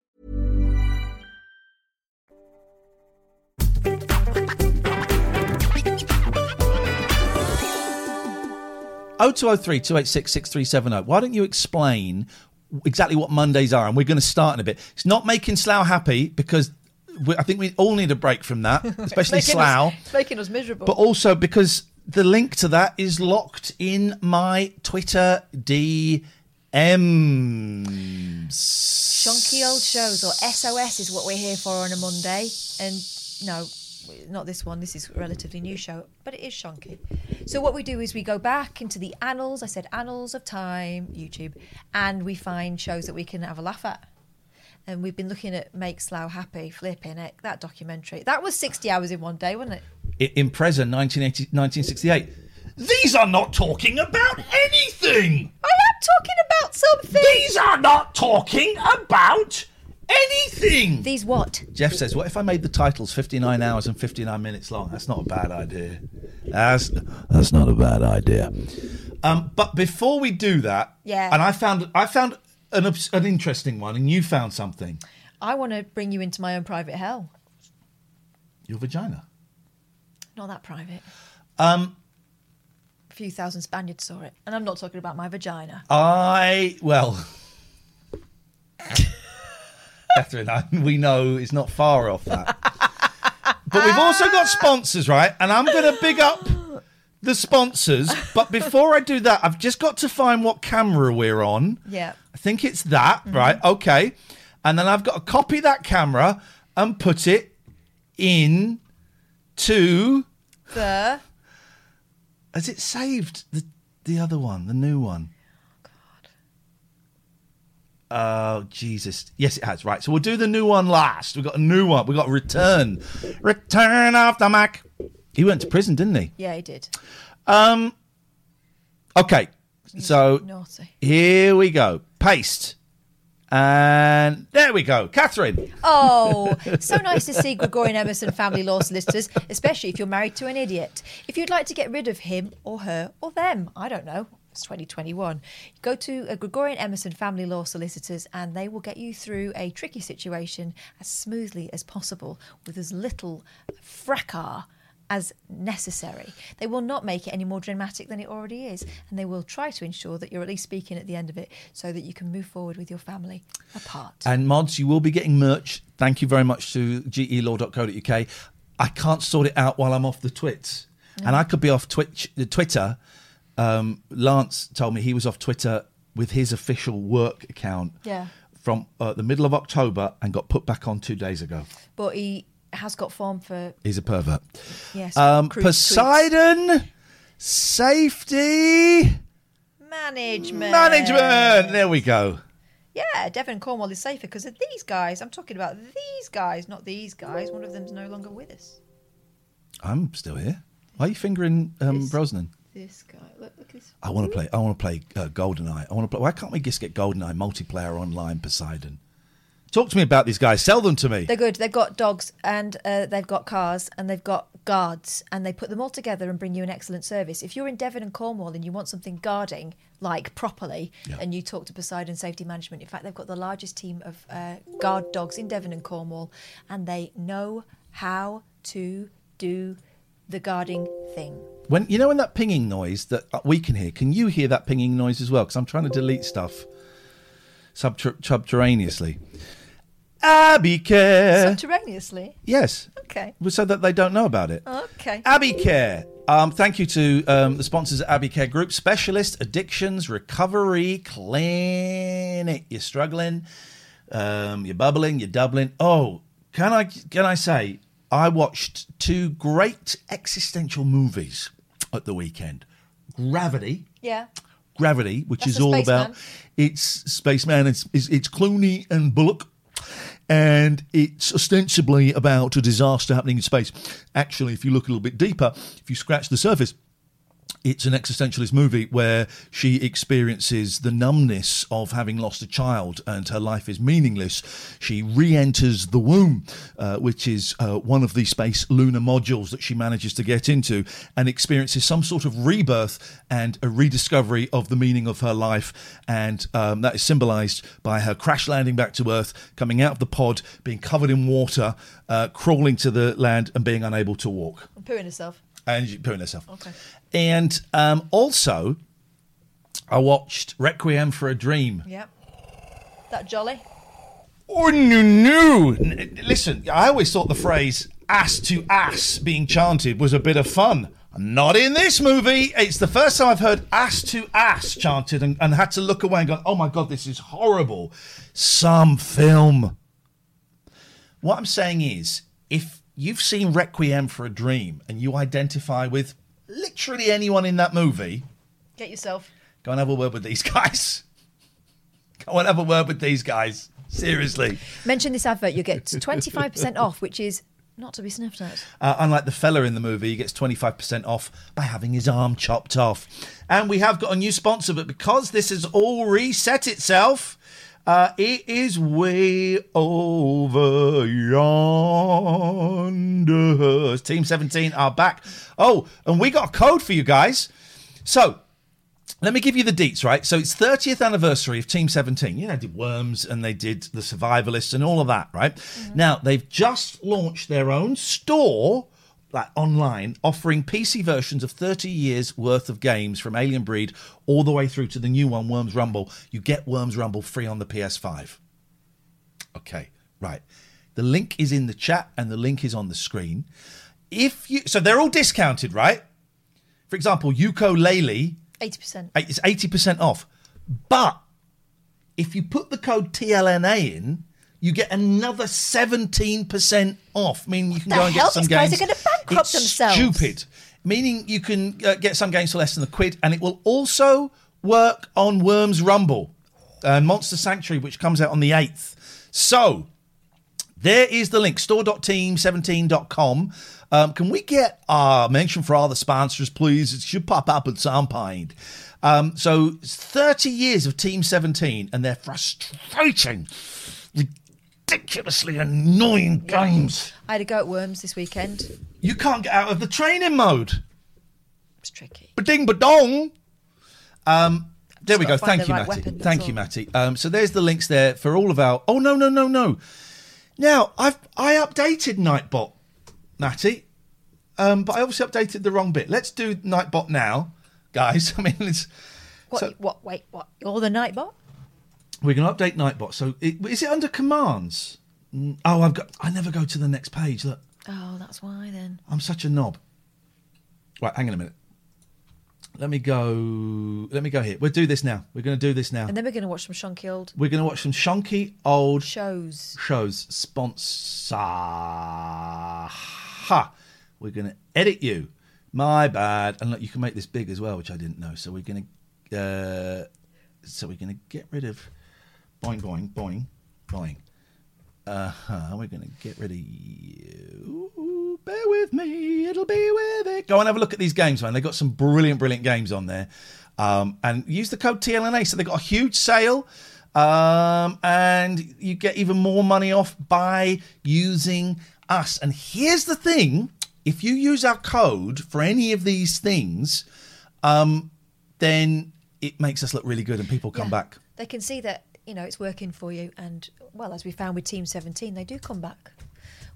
Speaker 1: 0203 286 6370. Why don't you explain exactly what Mondays are? And we're going to start in a bit. It's not making Slough happy because we, I think we all need a break from that, especially Slough.
Speaker 2: Us, making us miserable.
Speaker 1: But also because the link to that is locked in my Twitter DMs.
Speaker 2: Shonky old shows or SOS is what we're here for on a Monday. And no, not this one. This is a relatively new show, but it is shonky. So what we do is we go back into the annals. I said annals of time, YouTube, and we find shows that we can have a laugh at. And we've been looking at Make Slough Happy, flipping it. That documentary. That was 60 hours in one day, wasn't it?
Speaker 1: In 1980, 1968. These are not talking about anything.
Speaker 2: I am talking about something.
Speaker 1: These are not talking about anything.
Speaker 2: These what?
Speaker 1: Jeff says, "What if I made the titles 59 hours and 59 minutes long? That's not a bad idea. That's that's not a bad idea." Um, but before we do that,
Speaker 2: Yeah.
Speaker 1: and I found I found an an interesting one, and you found something.
Speaker 2: I want to bring you into my own private hell.
Speaker 1: Your vagina.
Speaker 2: Not that private.
Speaker 1: Um,
Speaker 2: A few thousand Spaniards saw it. And I'm not talking about my vagina.
Speaker 1: I well, Catherine, we know it's not far off that. But we've also got sponsors, right? And I'm going to big up the sponsors. But before I do that, I've just got to find what camera we're on.
Speaker 2: Yeah.
Speaker 1: I think it's that, mm-hmm. right? Okay. And then I've got to copy that camera and put it in to.
Speaker 2: The
Speaker 1: Has it saved the the other one, the new one? Oh Jesus! Yes, it has. Right, so we'll do the new one last. We've got a new one. We've got Return, Return of the Mac. He went to prison, didn't he?
Speaker 2: yeah, he did.
Speaker 1: Um. Okay, so
Speaker 2: Naughty.
Speaker 1: here we go. Paste. And there we go. Catherine.
Speaker 2: Oh, so nice to see Gregorian Emerson family law solicitors, especially if you're married to an idiot. If you'd like to get rid of him or her or them, I don't know. It's 2021. Go to a Gregorian Emerson family law solicitors and they will get you through a tricky situation as smoothly as possible with as little fracas as necessary. They will not make it any more dramatic than it already is, and they will try to ensure that you're at least speaking at the end of it so that you can move forward with your family apart.
Speaker 1: And mods, you will be getting merch. Thank you very much to gelaw.co.uk. I can't sort it out while I'm off the twits. And mm. I could be off Twitch, the Twitter. Um, Lance told me he was off Twitter with his official work account
Speaker 2: Yeah.
Speaker 1: from uh, the middle of October and got put back on two days ago.
Speaker 2: But he has got form for
Speaker 1: He's a pervert.
Speaker 2: yes.
Speaker 1: Um,
Speaker 2: crude tweets.
Speaker 1: Poseidon, safety,
Speaker 2: management.
Speaker 1: management. There we go.
Speaker 2: Yeah, Devon Cornwall is safer because of these guys. I'm talking about these guys, not these guys. One of them's no longer with us.
Speaker 1: I'm still here. Why are you fingering um, Brosnan?
Speaker 2: This guy. Look, look at this.
Speaker 1: I want to play. I want to play uh, GoldenEye. I want to play. Why can't we just get GoldenEye multiplayer online? Poseidon. Talk to me about these guys. Sell them to me.
Speaker 2: They're good. They've got dogs and uh, they've got cars and they've got guards and they put them all together and bring you an excellent service. If you're in Devon and Cornwall and you want something guarding like properly, and you talk to Poseidon Safety Management, in fact, they've got the largest team of uh, guard dogs in Devon and Cornwall, and they know how to do the guarding thing.
Speaker 1: When you know when that pinging noise that uh, we can hear, can you hear that pinging noise as well? Because I'm trying to delete stuff subter- subterraneously. Abbey Care.
Speaker 2: Subterraneously.
Speaker 1: yes.
Speaker 2: Okay.
Speaker 1: So that they don't know about it.
Speaker 2: Okay.
Speaker 1: Abbey Care. Um, thank you to um, the sponsors at Abbey Care Group, Specialist Addictions Recovery Clinic. You're struggling, um, you're bubbling, you're doubling. Oh, can I can I say I watched two great existential movies at the weekend. Gravity,
Speaker 2: Yeah.
Speaker 1: Gravity, which
Speaker 2: That's
Speaker 1: is all about it's spaceman. It's, it's it's Clooney and Bullock, and it's ostensibly about a disaster happening in space. Actually, if you look a little bit deeper, if you scratch the surface, it's an existentialist movie where she experiences the numbness of having lost a child and her life is meaningless. She re enters the womb, uh, which is uh, one of the space lunar modules that she manages to get into, and experiences some sort of rebirth and a rediscovery of the meaning of her life. And um, that is symbolized by her crash landing back to Earth, coming out of the pod, being covered in water, uh, crawling to the land, and being unable to walk.
Speaker 2: I'm pooing herself.
Speaker 1: And she pooing herself.
Speaker 2: Okay.
Speaker 1: And um, also, I watched Requiem for a Dream.
Speaker 2: Yep. That jolly.
Speaker 1: Oh, no, no. Listen, I always thought the phrase ass to ass being chanted was a bit of fun. Not in this movie. It's the first time I've heard ass to ass chanted and, and had to look away and go, oh my God, this is horrible. Some film. What I'm saying is, if you've seen Requiem for a Dream and you identify with literally anyone in that movie,
Speaker 2: Get yourself.
Speaker 1: go and have a word with these guys. Go and have a word with these guys. Seriously.
Speaker 2: Mention this advert, you get 25% off, which is not to be sniffed at.
Speaker 1: Uh, unlike the fella in the movie, he gets 25% off by having his arm chopped off. And we have got a new sponsor, but because this has all reset itself, uh, it is way over yonder. Team 17 are back. Oh, and we got a code for you guys. So, let me give you the deets, right? So it's 30th anniversary of Team 17. You know, they did Worms and they did the Survivalists and all of that, right? Now, they've just launched their own store, like online, offering PC versions of 30 years worth of games from Alien Breed all the way through to the new one, Worms Rumble. You get Worms Rumble free on the PS5. Okay, right. The link is in the chat and the link is on the screen. If you so they're all discounted, right? For example, Yooka-Laylee
Speaker 2: 80%.
Speaker 1: It's eighty percent off. But if you put the code TLNA in, you get another seventeen percent off. Meaning you can go and
Speaker 2: hell?
Speaker 1: get some
Speaker 2: These guys
Speaker 1: games.
Speaker 2: are gonna bankrupt
Speaker 1: it's
Speaker 2: themselves.
Speaker 1: Stupid. Meaning you can uh, get some games for less than a quid, and it will also work on Worms Rumble and Monster Sanctuary, which comes out on the eighth. So there is the link, store.team17.com. Um, can we get a mention for all the sponsors, please? It should pop up at some point. Um, so 30 years of Team 17 and their frustrating, ridiculously annoying games.
Speaker 2: I had a go at Worms this weekend.
Speaker 1: You can't get out of the training mode.
Speaker 2: It's tricky.
Speaker 1: Ba-ding ba-dong. Um, there we go. Thank you,
Speaker 2: right
Speaker 1: Matty.
Speaker 2: weapon,
Speaker 1: Thank
Speaker 2: all.
Speaker 1: you, Matty. Um, so there's the links there for all of our. Oh no, no, no, no. Now I've I updated Nightbot, Matty, um, but I obviously updated the wrong bit. Let's do Nightbot now, guys. I mean, it's,
Speaker 2: What?
Speaker 1: So-
Speaker 2: what? Wait, what? You're the Nightbot?
Speaker 1: We're going to update Nightbot. So it, is it under commands? Mm, Oh, I've got. I never go to the next page. Look,
Speaker 2: Oh, that's why then.
Speaker 1: I'm such a knob. Right, hang on a minute. Let me go. Let me go here. We'll do this now. We're going to do this now.
Speaker 2: And then we're going to watch some shonky old
Speaker 1: We're going to watch some shonky old
Speaker 2: shows.
Speaker 1: shows. Sponsor. Ha. We're going to edit you. My bad. And look, you can make this big as well, which I didn't know. So we're going to. Uh, so we're going to get rid of. Boing, boing, boing, boing. Uh huh. We're going to get rid of you. Bear with me. It'll be with it. Go and have a look at these games, man. They've got some brilliant, brilliant games on there. Um, and use the code TLNA. So they've got a huge sale. Um, and you get even more money off by using us. And here's the thing if you use our code for any of these things, um, then it makes us look really good and people come
Speaker 2: Yeah.
Speaker 1: back.
Speaker 2: They can see that you know it's working for you, and well, as we found with Team 17, they do come back,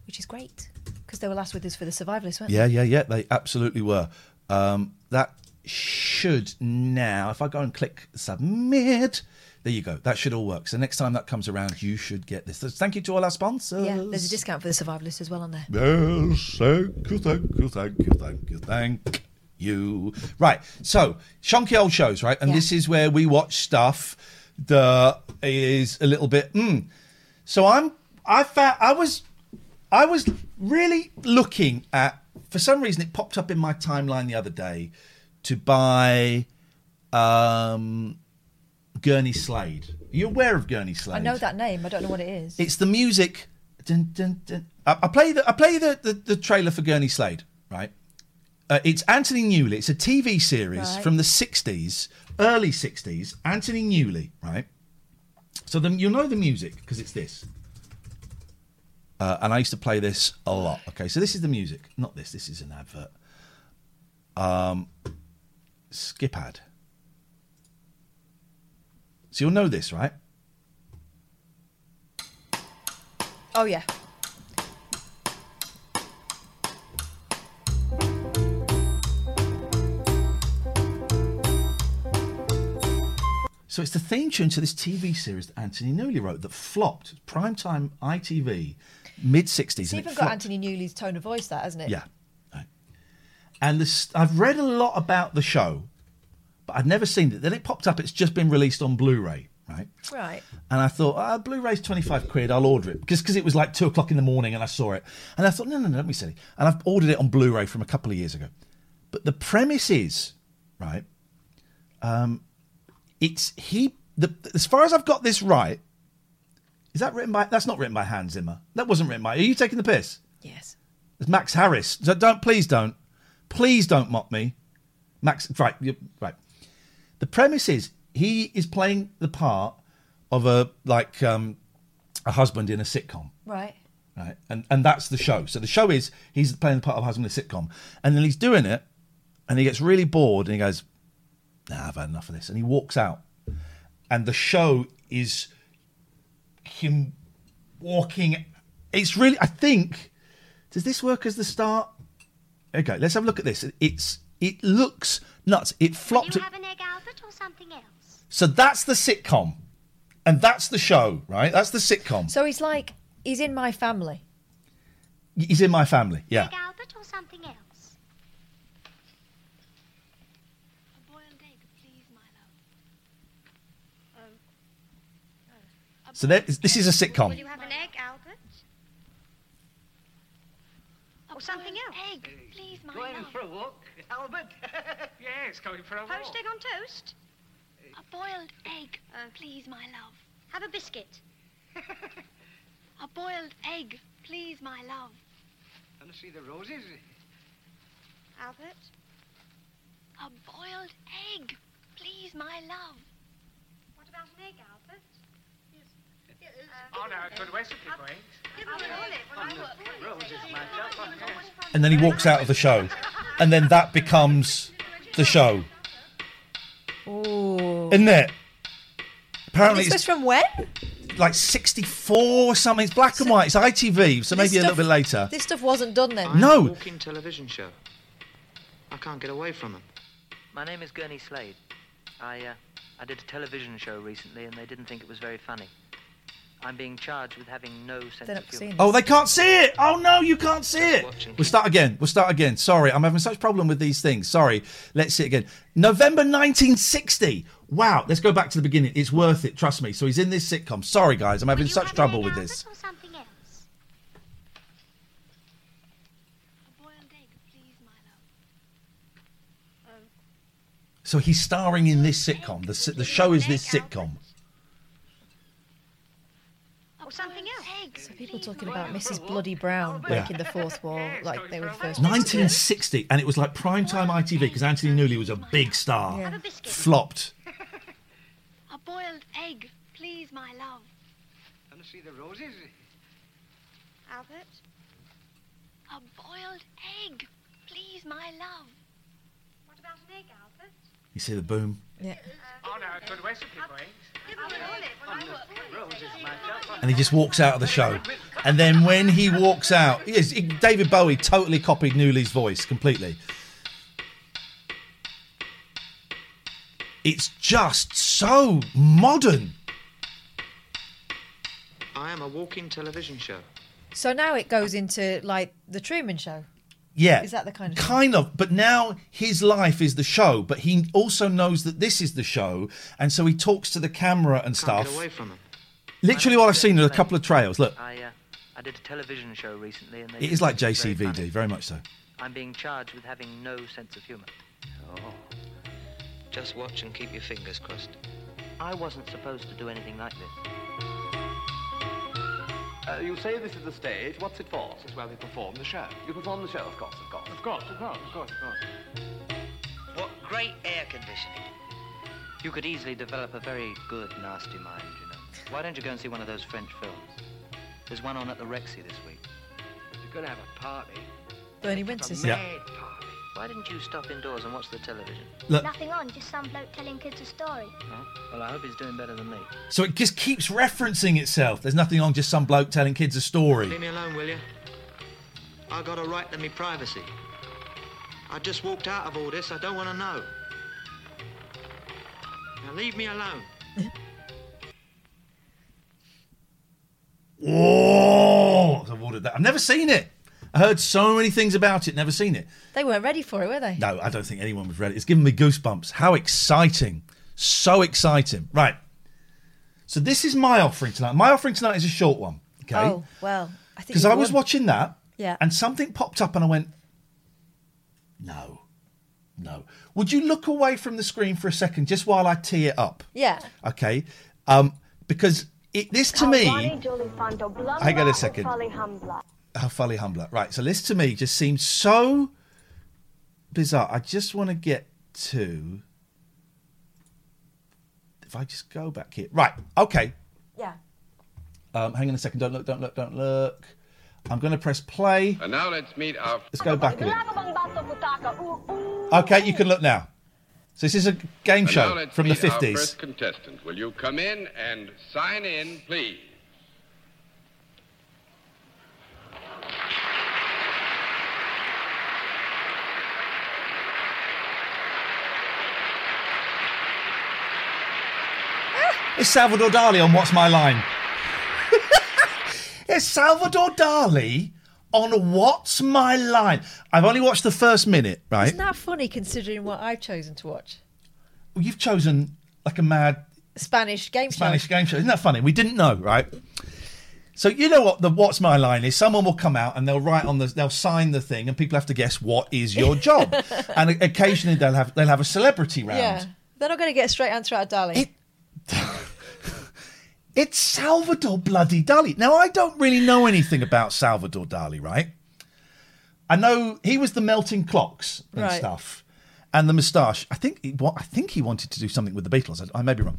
Speaker 2: which is great because they were last with us for the survivalists, weren't
Speaker 1: Yeah,
Speaker 2: they?
Speaker 1: yeah, yeah. Yeah. They absolutely were. Um, that should now, if I go and click submit, there you go. That should all work. So next time that comes around, you should get this. So thank you to all our sponsors.
Speaker 2: Yeah, there's a discount for the survivalists as well on there.
Speaker 1: Yes, thank you, thank you, thank you, thank you, thank you. Right, so shonky old shows, right? And this is where we watch stuff that is a little bit. Mm. So I'm, I found, I was, I was really looking at. For some reason, it popped up in my timeline the other day to buy um, Gurney Slade. Are you aware of Gurney Slade?
Speaker 2: I know that name. I don't know what it is.
Speaker 1: It's the music. Dun, dun, dun. I, I play the I play the, the, the trailer for Gurney Slade, right? Uh, it's Anthony Newley. It's a TV series
Speaker 2: Right.
Speaker 1: from the '60s, early '60s. Anthony Newley, right? So then you'll know the music because it's this. Uh, and I used to play this a lot. Okay, so this is the music, not this. This is an advert. Um, skip ad. So you'll know this, right?
Speaker 2: Oh yeah.
Speaker 1: So it's the theme tune to this TV series that Anthony Newley wrote that flopped. Primetime ITV, mid 60s.
Speaker 2: It's
Speaker 1: and it
Speaker 2: even got
Speaker 1: flopped.
Speaker 2: Anthony Newley's tone of voice, that hasn't it?
Speaker 1: Yeah. Right. And this, I've read a lot about the show, but I'd never seen it. Then it popped up, it's just been released on Blu ray, right?
Speaker 2: Right.
Speaker 1: And I thought, ah, Blu ray's 25 quid, I'll order it. Because it was like two o'clock in the morning and I saw it. And I thought, no, no, no, don't be silly. And I've ordered it on Blu ray from a couple of years ago. But the premise is, right, um, it's he, the, as far as I've got this right, is that written by, that's not written by Hans Zimmer. That wasn't written by, are you taking the piss?
Speaker 2: Yes.
Speaker 1: It's Max Harris. So don't, please don't, please don't mock me. Max, right, you- right. The premise is he is playing the part of a like um, a husband in a sitcom,
Speaker 2: Right.
Speaker 1: right? And and that's the show. So the show is he's playing the part of a husband in a sitcom, and then he's doing it, and he gets really bored, and he goes, "Nah, I've had enough of this," and he walks out, and the show is him walking. It's really, I think, does this work as the start? Okay, let's have a look at this. It's it looks nuts. It flopped.
Speaker 9: You have an egg Albert or something else?
Speaker 1: So that's the sitcom, and that's the show, right? That's the sitcom.
Speaker 2: So he's like, he's in my family.
Speaker 1: He's in my family. Yeah.
Speaker 9: Egg Albert or something else?
Speaker 10: A boiled egg, please, my love. Um,
Speaker 1: So there, this is a sitcom.
Speaker 9: Will you have an egg Albert? Or something else?
Speaker 10: Egg, please, my
Speaker 11: Going
Speaker 10: love.
Speaker 11: for a walk, Albert? yes, going for a walk.
Speaker 9: Poached egg on toast?
Speaker 10: A boiled egg, please, my love.
Speaker 9: Have a biscuit.
Speaker 10: A boiled egg, please, my love.
Speaker 11: And to see the roses?
Speaker 9: Albert?
Speaker 10: A boiled egg. please, my love.
Speaker 9: What about an egg, Albert?
Speaker 1: And then he walks out of the show. And then that becomes the show.
Speaker 2: Ooh.
Speaker 1: Isn't it? Apparently
Speaker 2: this was
Speaker 1: it's
Speaker 2: from when?
Speaker 1: like 64 or something. It's black and white. It's ITV, so maybe
Speaker 2: This
Speaker 1: a little bit later.
Speaker 2: This stuff wasn't done then.
Speaker 1: No.
Speaker 12: Walking television show. I can't get away from them.
Speaker 13: My name is Gurney Slade. I, uh, I did a television show recently and they didn't think it was very funny. I'm being charged with having no sense
Speaker 2: They're
Speaker 13: of
Speaker 2: not
Speaker 13: humour.
Speaker 2: seeing
Speaker 1: Oh, they can't see it. Oh no, you can't see it.
Speaker 13: Watching.
Speaker 1: We'll start again. We'll start again. Sorry, I'm having such problem with these things. Sorry. Let's see it again. November 1960. Wow. Let's go back to the beginning. It's worth it. Trust me. So he's in this sitcom. Sorry, guys. I'm having such trouble with this.
Speaker 9: Or something else?
Speaker 10: A boiled egg, please, my love.
Speaker 1: So he's starring in this sitcom. The si- the show is this sitcom.
Speaker 9: Or something else?
Speaker 2: So people talking about Mrs. Bloody Brown
Speaker 1: Yeah.
Speaker 2: breaking the fourth wall like they were the first. ones to do it.
Speaker 1: 1960, and it was like primetime ITV because Anthony Newley was a big star.
Speaker 2: Yeah.
Speaker 10: Have a biscuit.
Speaker 1: Flopped.
Speaker 10: A boiled egg, please, my love.
Speaker 11: Want to see the roses?
Speaker 9: Albert?
Speaker 10: A boiled egg, please, my love.
Speaker 9: What about an egg, Albert?
Speaker 1: You see the boom.
Speaker 2: Yeah.
Speaker 11: Uh, oh, no, good recipe for eggs.
Speaker 9: Give me an olive.
Speaker 11: Roses myself.
Speaker 1: and he just walks out of the show. And then when he walks out, yes, he- David Bowie totally copied Newley's voice completely. It's just so modern.
Speaker 12: I am a walking television show.
Speaker 2: So now it goes into like the Truman Show.
Speaker 1: Yeah.
Speaker 2: Is that the kind of thing?
Speaker 1: Kind of, but now his life is the show, but he also knows that this is the show, and so he talks to the camera and
Speaker 12: Can't
Speaker 1: stuff.
Speaker 12: get away from them.
Speaker 1: Literally, what I've seen are a couple of trails. Look,
Speaker 13: I, uh, I did a television show recently and they
Speaker 1: it
Speaker 13: didn't
Speaker 1: is like
Speaker 13: think it was very
Speaker 1: JCVD,
Speaker 13: funny.
Speaker 1: very much so.
Speaker 13: I'm being charged with having no sense of humour.
Speaker 12: Oh. Just watch and keep your fingers crossed.
Speaker 13: I wasn't supposed to do anything like this.
Speaker 14: Uh, you say this is the stage. What's it for? It's where they perform the show. You perform the show, of course, of course.
Speaker 11: Of course, of course, of course, of course.
Speaker 13: What great air conditioning. You could easily develop a very good, nasty mind, you know. Why don't you go and see one of those French films? There's one on at the Rexy this week.
Speaker 11: If you're going to have a party,
Speaker 2: Bernie Winters.
Speaker 1: Yeah.
Speaker 11: party.
Speaker 13: Why didn't you stop indoors and watch the television?
Speaker 1: Look,
Speaker 9: Nothing on, just some bloke telling kids a story.
Speaker 13: Huh? Well, I hope he's doing better than me.
Speaker 1: so it just keeps referencing itself. There's nothing on just some bloke telling kids a story.
Speaker 12: Leave me alone, will you? I got a right to me privacy. I just walked out of all this. I don't want to know. Now leave me alone.
Speaker 1: Whoa! I've ordered that. I've never seen it. I heard so many things about it, never seen it.
Speaker 2: They weren't ready for it, were they?
Speaker 1: No, I don't think anyone was ready. It's given me goosebumps. How exciting. So exciting. Right. So this is my offering tonight. My offering tonight is a short one. Okay.
Speaker 2: Oh well, I think
Speaker 1: Because I was
Speaker 2: won.
Speaker 1: watching that
Speaker 2: Yeah.
Speaker 1: and something popped up and I went, no, no. Would you look away from the screen for a second just while I tee it up?
Speaker 2: Yeah.
Speaker 1: Okay. Um, because it, this to me, hang on a second. How Folly Humbler. Right. So this to me just seems so bizarre. I just want to get to. If I just go back here. Right. Okay.
Speaker 2: Yeah.
Speaker 1: Um, hang on a second. Don't look. Don't look. Don't look. I'm going to press play.
Speaker 15: And now let's meet our.
Speaker 1: Let's go back a bit. Okay, you can look now. So this is a game
Speaker 15: And
Speaker 1: show from the
Speaker 15: meet our
Speaker 1: 50s.
Speaker 15: first contestant. Will you come in and sign in, please?
Speaker 1: It's Salvador Dali on What's My Line. it's Salvador Dali on What's My Line. I've only watched the first minute, right?
Speaker 2: Isn't that funny considering what I've chosen to watch?
Speaker 1: Well, You've chosen like a mad
Speaker 2: Spanish game show.
Speaker 1: Spanish game show. Isn't that funny? We didn't know, right? So you know what the what's my line is? Someone will come out and they'll write on the they'll sign the thing and people have to guess what is your job. and occasionally they'll have they'll have a celebrity round.
Speaker 2: Yeah. They're not going to get a straight answer out of Dali.
Speaker 1: It's Salvador bloody Dali. Now I don't really know anything about Salvador Dali, right? I know he was the melting clocks and
Speaker 2: Right.
Speaker 1: stuff. and the moustache. I think he, I think he wanted to do something with the Beatles. I, I may be wrong,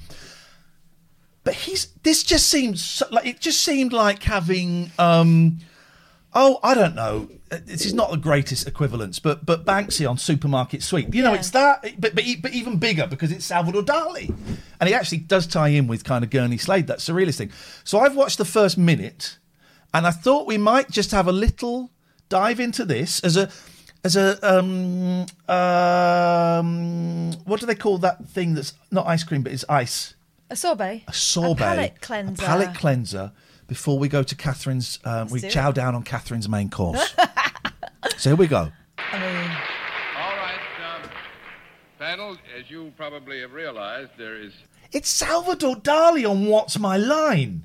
Speaker 1: but he's this just seems so, like it just seemed like having. Um, oh, I don't know. This is not the greatest equivalence, but but Banksy on Supermarket Sweep. You know,
Speaker 2: Yeah.
Speaker 1: it's that, but but, but even bigger because it's Salvador Dali, and he actually does tie in with kind of Gurney Slade, that surrealist thing. So I've watched the first minute, and I thought we might just have a little dive into this as a as a um um what do they call that thing that's not ice cream but it's ice
Speaker 2: A sorbet.
Speaker 1: a sorbet,
Speaker 2: A palate cleanser.
Speaker 1: a palate cleanser before we go to Catherine's. Um, we
Speaker 2: do
Speaker 1: chow
Speaker 2: it.
Speaker 1: down on Catherine's main course. so here we go.
Speaker 2: I mean,
Speaker 15: All right, um, panel, as you probably have realized, there is
Speaker 1: It's Salvador Dali on What's My Line.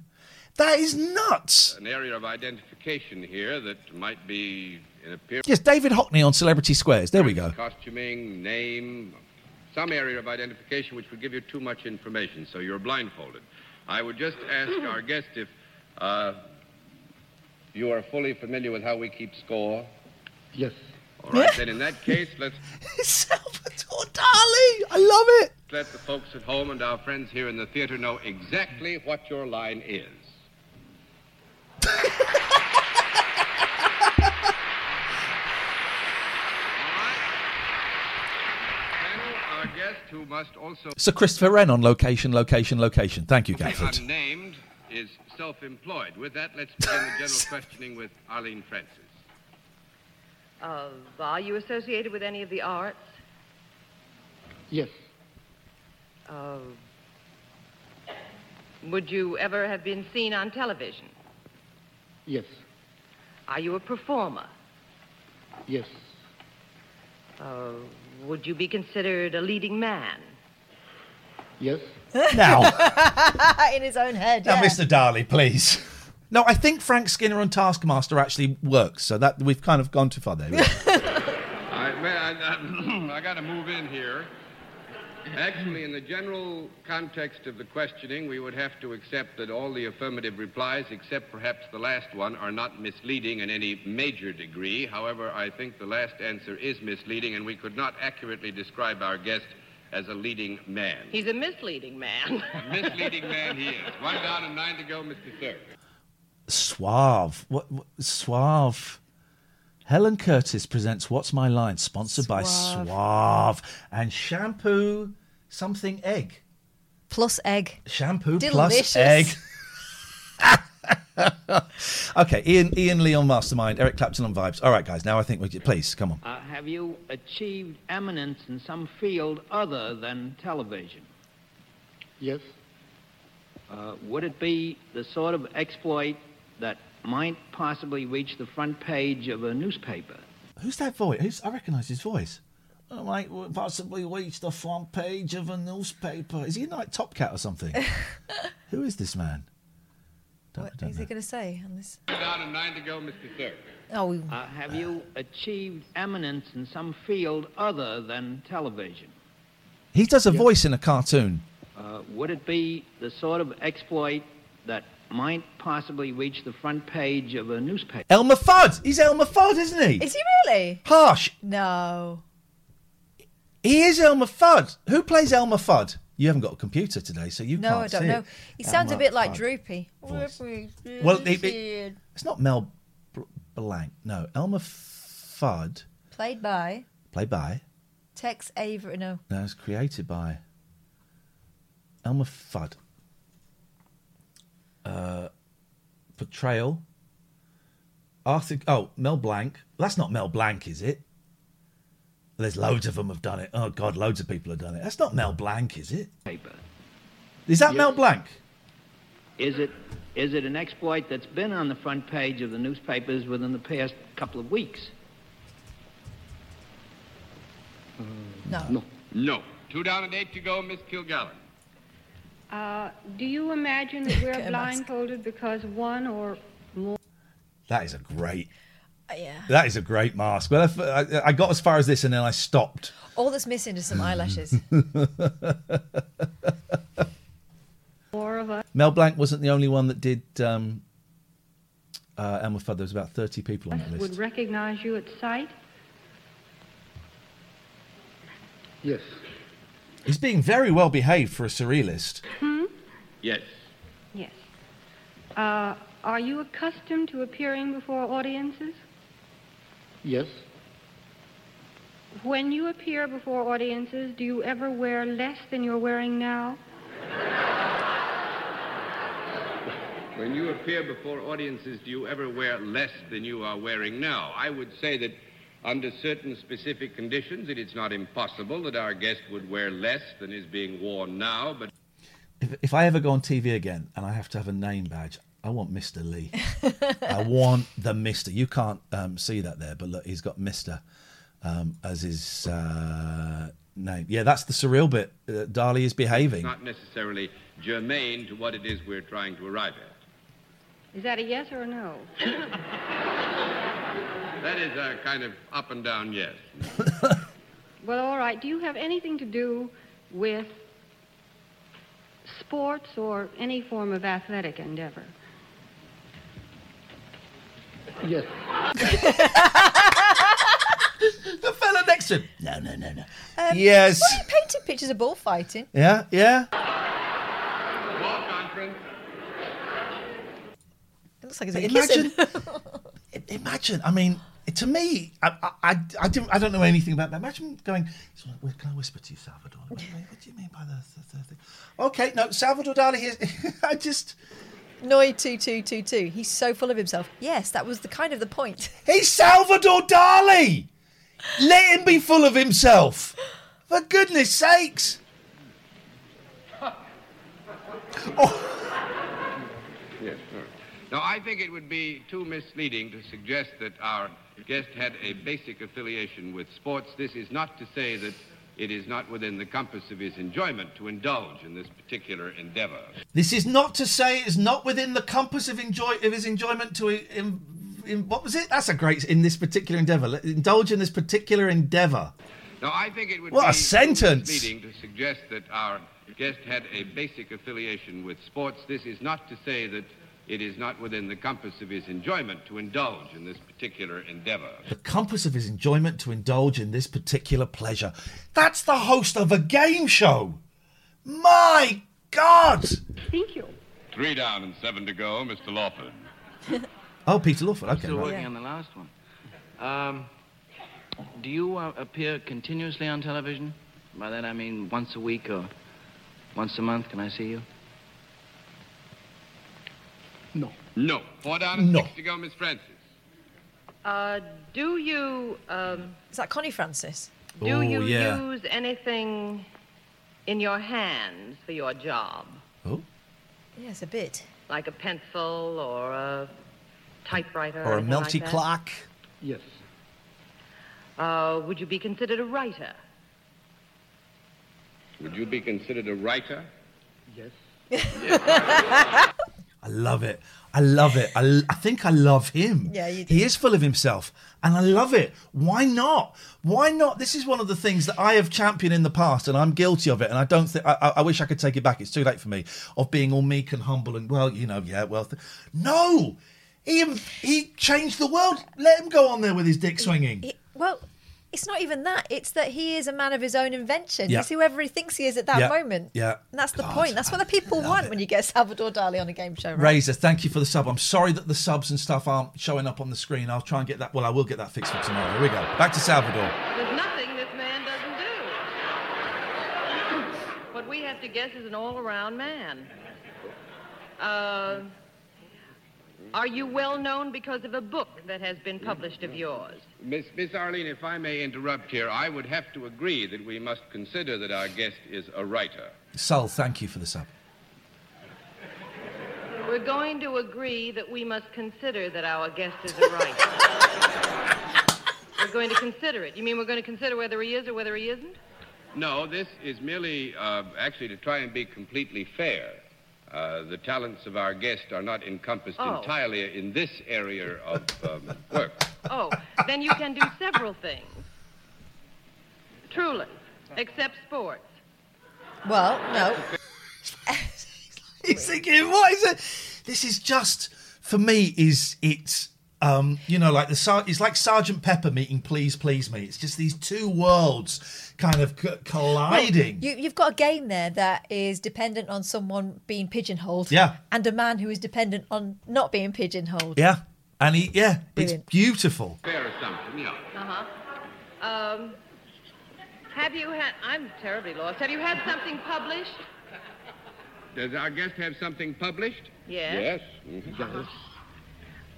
Speaker 1: That is nuts.
Speaker 15: an area of identification here that might be in appearance.
Speaker 1: Yes, David Hockney on Celebrity Squares. There we go.
Speaker 15: Costuming, name, some area of identification which would give you too much information, so you're blindfolded. I would just ask our guest if uh, you are fully familiar with how we keep score.
Speaker 14: Yes.
Speaker 15: All right, then in that case, let's
Speaker 1: Salvador Dali. I love it.
Speaker 15: let the folks at home and our friends here in the theater know exactly what your line is. Panel, who must also
Speaker 1: Sir Christopher Wren on location, location, location. Thank you,
Speaker 15: be
Speaker 1: Gafford.
Speaker 15: unnamed is self-employed. With that, let's begin the general questioning with Arlene Francis.
Speaker 16: Uh, are you associated with any of the arts?
Speaker 14: Yes.
Speaker 16: Uh, would you ever have been seen on television?
Speaker 14: Yes.
Speaker 16: Are you a performer?
Speaker 14: Yes.
Speaker 16: Uh, would you be considered a leading man?
Speaker 14: Yes.
Speaker 1: Now,
Speaker 2: in his own head.
Speaker 1: now,
Speaker 2: yeah.
Speaker 1: Mr. Darley, please. No, I think Frank Skinner on Taskmaster actually works, so that we've kind of gone too far there.
Speaker 15: I, man, uh, I, I got to move in here. Actually, in the general context of the questioning, we would have to accept that all the affirmative replies, except perhaps the last one, are not misleading in any major degree. However, I think the last answer is misleading, and we could not accurately describe our guest as a leading man.
Speaker 16: He's a misleading man.
Speaker 15: misleading man he is. One down and nine to go, Mr. Cerf.
Speaker 1: Suave. What, what Suave. Helene Curtis presents What's My Line, sponsored by
Speaker 2: Suave.
Speaker 1: Suave and shampoo something egg.
Speaker 2: Plus egg.
Speaker 1: Shampoo
Speaker 2: Delicious.
Speaker 1: plus egg. okay, Ian Ian Lee on Mastermind, Eric Clapton on Vibes. All right, guys, now I think we please come on.
Speaker 17: Uh, have you achieved eminence in some field other than television?
Speaker 14: Yes.
Speaker 17: Uh, would it be the sort of exploit that might possibly reach the front page of a newspaper?
Speaker 1: Who's that voice? Who's, I recognise his voice. Mate, will possibly reach the front page of a newspaper. Is he like Top Cat or something? Who is this man? Don't-
Speaker 2: What
Speaker 1: don't
Speaker 2: is
Speaker 1: know.
Speaker 2: he going to say on this?
Speaker 15: One down and nine to go, Mr. Cerf.
Speaker 2: Oh,
Speaker 17: Uh, have you achieved eminence in some field other than television?
Speaker 1: He does a voice in a cartoon.
Speaker 17: Uh, would it be the sort of exploit that might possibly reach the front page of a newspaper?
Speaker 1: Elmer Fudd. He's Elmer Fudd, isn't he?
Speaker 2: Is he really?
Speaker 1: Harsh.
Speaker 2: No.
Speaker 1: He is Elmer Fudd. Who plays Elmer Fudd? You haven't got a computer today, so you
Speaker 2: No,
Speaker 1: can't No,
Speaker 2: I don't know.
Speaker 1: it.
Speaker 2: He sounds a bit like Droopy.
Speaker 1: voice. Well, it- it- it's not Mel Bl- Blanc. No, Elmer Fudd,
Speaker 2: Played by
Speaker 1: played by.
Speaker 2: Tex Avery. No.
Speaker 1: No, it's created by Elmer Fudd. Uh, portrayal. Arthur. Oh, Mel Blanc. That's not Mel Blanc, is it? There's loads of them have done it. Oh God, loads of people have done it. That's not Mel Blanc, is it?
Speaker 17: Paper.
Speaker 1: Is that Mel Blanc?
Speaker 17: Is it is it an exploit that's been on the front page of the newspapers within the past couple of weeks?
Speaker 2: No.
Speaker 15: No. No. Two down and eight to go, Miss Kilgallen.
Speaker 18: Uh, do you imagine that we're
Speaker 2: Get a mask.
Speaker 18: blindfolded because one or more?
Speaker 1: That is a great.
Speaker 2: Uh, yeah.
Speaker 1: That is a great mask. Well, I, I, I got as far as this and then I stopped.
Speaker 2: All that's missing is some eyelashes.
Speaker 18: More of us
Speaker 1: Mel Blanc wasn't the only one that did um, uh, Elmer Fudd. There was about 30 people on that list.
Speaker 18: would
Speaker 1: list.
Speaker 18: recognize you at sight?
Speaker 19: Yes.
Speaker 1: He's being very well behaved for a surrealist.
Speaker 18: Hmm?
Speaker 15: Yes.
Speaker 18: Yes. Uh, are you accustomed to appearing before audiences?
Speaker 19: Yes.
Speaker 18: When you appear before audiences, do you ever wear less than you're wearing now?
Speaker 15: When you appear before audiences, do you ever wear less than you are wearing now? I would say that under certain specific conditions, it is not impossible that our guest would wear less than is being worn now, but
Speaker 1: If, if I ever go on TV again and I have to have a name badge, I want Mr. Lee. I want the Mister. You can't um, see that there, but look, he's got Mister um, as his uh, name. Yeah, that's the surreal bit. Uh, Dali is behaving.
Speaker 15: not necessarily germane to what it is we're trying to arrive at.
Speaker 18: Is that a yes or a no?
Speaker 15: That is a kind of up and down yes.
Speaker 18: Well, all right. Do you have anything to do with sports or any form of athletic endeavor?
Speaker 19: Yes.
Speaker 1: the fella next to him. No, no, no, no.
Speaker 2: Um,
Speaker 1: Yes.
Speaker 2: Well, he painted pictures of bullfighting.
Speaker 1: Yeah, yeah.
Speaker 2: It looks like he's
Speaker 1: Imagine-
Speaker 2: kissing.
Speaker 1: Imagine, I mean, to me, I, I, I, I, didn't, I don't know anything about that. Imagine going, can I whisper to you, Salvador? What, what- what do you mean by the, the, the thing? Okay, no, Salvador Dali, here's, I just,
Speaker 2: Noi two two two two. He's so full of himself. Yes, that was the kind of the point.
Speaker 1: he's Salvador Dali! Let him be full of himself. For goodness sakes. Oh.
Speaker 15: Yes. all right. Now, I think it would be too misleading to suggest that our guest had a basic affiliation with sports. This is not to say that it is not within the compass of his enjoyment to indulge in this particular endeavor.
Speaker 1: This is not to say it's not within the compass of enjoy of his enjoyment to in, in, what was it? That's a great in this particular endeavour. Let- Indulge in this particular endeavour.
Speaker 15: Now, I think it would
Speaker 1: What a
Speaker 15: be too
Speaker 1: sentence.
Speaker 15: misleading to suggest that our guest had a basic affiliation with sports. This is not to say that it is not within the compass of his enjoyment to indulge in this particular endeavor.
Speaker 1: The compass of his enjoyment to indulge in this particular pleasure. That's the host of a game show. My God!
Speaker 18: Thank you.
Speaker 15: Three down and seven to go, Mr. Lawford.
Speaker 1: Oh, Peter Lawford.
Speaker 13: I'm
Speaker 1: Okay,
Speaker 13: still
Speaker 1: right.
Speaker 13: working on the last one. Um, do you uh, appear continuously on television? By that I mean once a week or once a month. Can I see you?
Speaker 19: No.
Speaker 15: No. Four down and
Speaker 1: No.
Speaker 15: six to go, Miss Francis.
Speaker 16: Uh, do you um,
Speaker 2: Is that Connie Francis?
Speaker 16: do
Speaker 1: Oh,
Speaker 16: you
Speaker 1: yeah.
Speaker 16: use anything in your hands for your job,
Speaker 1: Oh.
Speaker 2: Yes, a bit.
Speaker 16: like a pencil or a typewriter
Speaker 1: Or a
Speaker 16: anything like
Speaker 1: melty
Speaker 16: that?
Speaker 1: clock.
Speaker 19: Yes.
Speaker 16: Uh, would you be considered a writer?
Speaker 15: Would you be considered a writer?
Speaker 19: Yes.
Speaker 1: I love it. I love it. I, I think I love him.
Speaker 2: Yeah, you do.
Speaker 1: He is full of himself, and I love it. Why not? Why not? This is one of the things that I have championed in the past, and I'm guilty of it. And I don't think I, I, wish I could take it back. It's too late for me of being all meek and humble and well, you know, yeah, well, th- no. He he changed the world. Let him go on there with his dick swinging.
Speaker 2: He- well, it's not even that. It's that he is a man of his own invention.
Speaker 1: Yeah.
Speaker 2: He's whoever he thinks he is at that
Speaker 1: Yeah,
Speaker 2: moment.
Speaker 1: yeah.
Speaker 2: And that's the
Speaker 1: God,
Speaker 2: point. That's what the people want when you get Salvador Dali on a game show, right?
Speaker 1: Razor, thank you for the sub. I'm sorry that the subs and stuff aren't showing up on the screen. I'll try and get that. Well, I will get that fixed for tomorrow. Here we go. Back to Salvador.
Speaker 16: There's nothing this man doesn't do. What we have to guess is an all-around man. Uh, are you well known because of a book that has been published of yours?
Speaker 15: Miss, Miss Arlene, if I may interrupt here, I would have to agree that we must consider that our guest is a writer.
Speaker 1: Sol, thank you for the sub.
Speaker 16: We're going to agree that we must consider that our guest is a writer. we're going to consider it. You mean we're going to consider whether he is or whether he isn't?
Speaker 15: No, this is merely uh, actually to try and be completely fair. Uh, the talents of our guest are not encompassed
Speaker 16: Oh.
Speaker 15: entirely in this area of um, work.
Speaker 16: Oh, then you can do several things. Truly, except sports.
Speaker 2: Well, no.
Speaker 1: He's thinking, what is it? This is just for me. Is it's Um, you know, like the it's like Sergeant Pepper meeting Please Please Me. It's just these two worlds kind of c- colliding.
Speaker 2: You, you've got a game there that is dependent on someone being pigeonholed.
Speaker 1: Yeah.
Speaker 2: And a man who is dependent on not being pigeonholed.
Speaker 1: yeah, and he yeah,
Speaker 2: Brilliant.
Speaker 1: it's beautiful.
Speaker 15: Fair assumption, yeah.
Speaker 16: Uh huh. Um, have you had? I'm terribly lost. Have you had something published?
Speaker 15: Does our guest have something published?
Speaker 16: Yes.
Speaker 15: Yes. Mhm.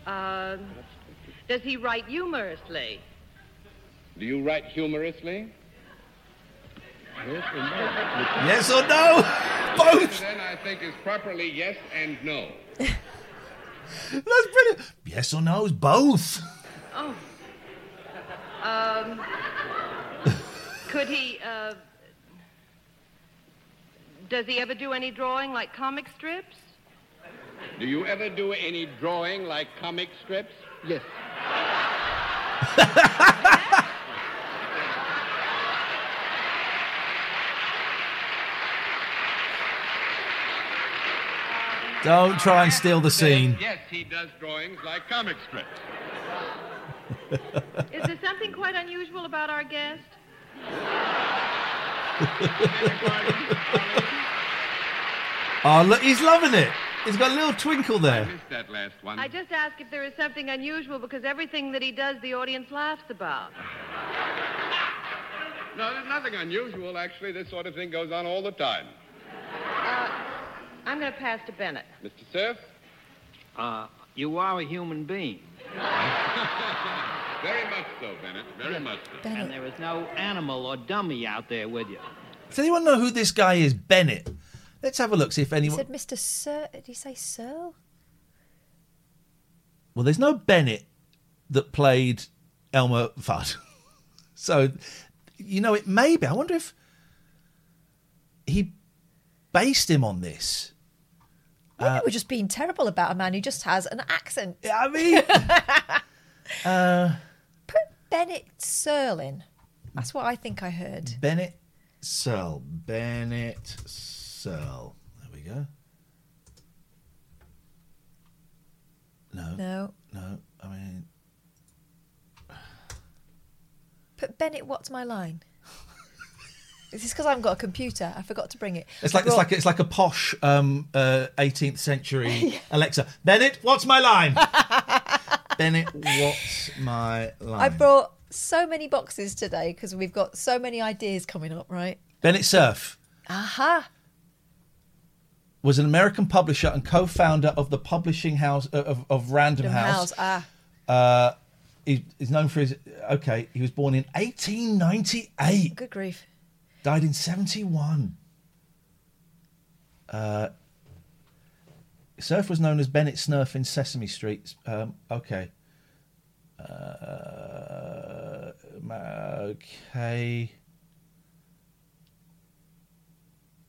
Speaker 16: Um, does he write humorously?
Speaker 15: Do you write humorously? Yes or no?
Speaker 1: Yes or no? Both.
Speaker 15: Then I think is properly yes and no.
Speaker 1: That's brilliant. Yes or no? Both.
Speaker 16: Oh. Um, could he? Uh, does he ever do any drawing like comic strips?
Speaker 15: Do you ever do any drawing like comic strips?
Speaker 19: Yes.
Speaker 1: Don't try and steal the scene.
Speaker 15: Yes, he does drawings like comic strips.
Speaker 16: Is there something quite unusual about our guest?
Speaker 1: Oh, look, he's loving it. He's got a little twinkle there.
Speaker 15: I Missed that last one.
Speaker 16: I just ask if there is something unusual because everything that he does, the audience laughs about.
Speaker 15: No, there's nothing unusual. Actually, this sort of thing goes on all the time.
Speaker 16: Uh, I'm going to pass to Bennett.
Speaker 15: Mr. Cerf?
Speaker 17: Uh, you are a human being.
Speaker 15: Very much so, Bennett. Very much so.
Speaker 17: And there is no animal or dummy out there with you.
Speaker 1: Does anyone know who this guy is? Bennett. Let's have a look. See if
Speaker 2: He
Speaker 1: anyone.
Speaker 2: said Mr. Sir. Did he say Searle?
Speaker 1: Well, there's no Bennett that played Elmer Fudd. so, you know, it may be. I wonder if he based him on this.
Speaker 2: Maybe we're just being terrible about a man who just has an accent.
Speaker 1: I mean, uh,
Speaker 2: Put Bennett Searle That's what I think I heard.
Speaker 1: Bennett Searle. Bennett Searle. There we go. No.
Speaker 2: No.
Speaker 1: No. I mean,
Speaker 2: Put Bennett, what's my line? Is this because I haven't got a computer? I forgot to bring it.
Speaker 1: it's like it's like it's like a posh um, uh, 18th century Alexa. Bennett, what's my line? Bennett, what's my line?
Speaker 2: I brought so many boxes today because we've got so many ideas coming up, right?
Speaker 1: Bennett Cerf.
Speaker 2: Aha.
Speaker 1: was an American publisher and co-founder of the publishing house uh, of, of Random,
Speaker 2: Random
Speaker 1: House.
Speaker 2: House, ah.
Speaker 1: Uh, he, he's known for his. Okay, he was born in 1898.
Speaker 2: Good grief.
Speaker 1: Died in 71. Uh, Cerf was known as Bennett Snurf in Sesame Street. Um, okay. Uh, okay.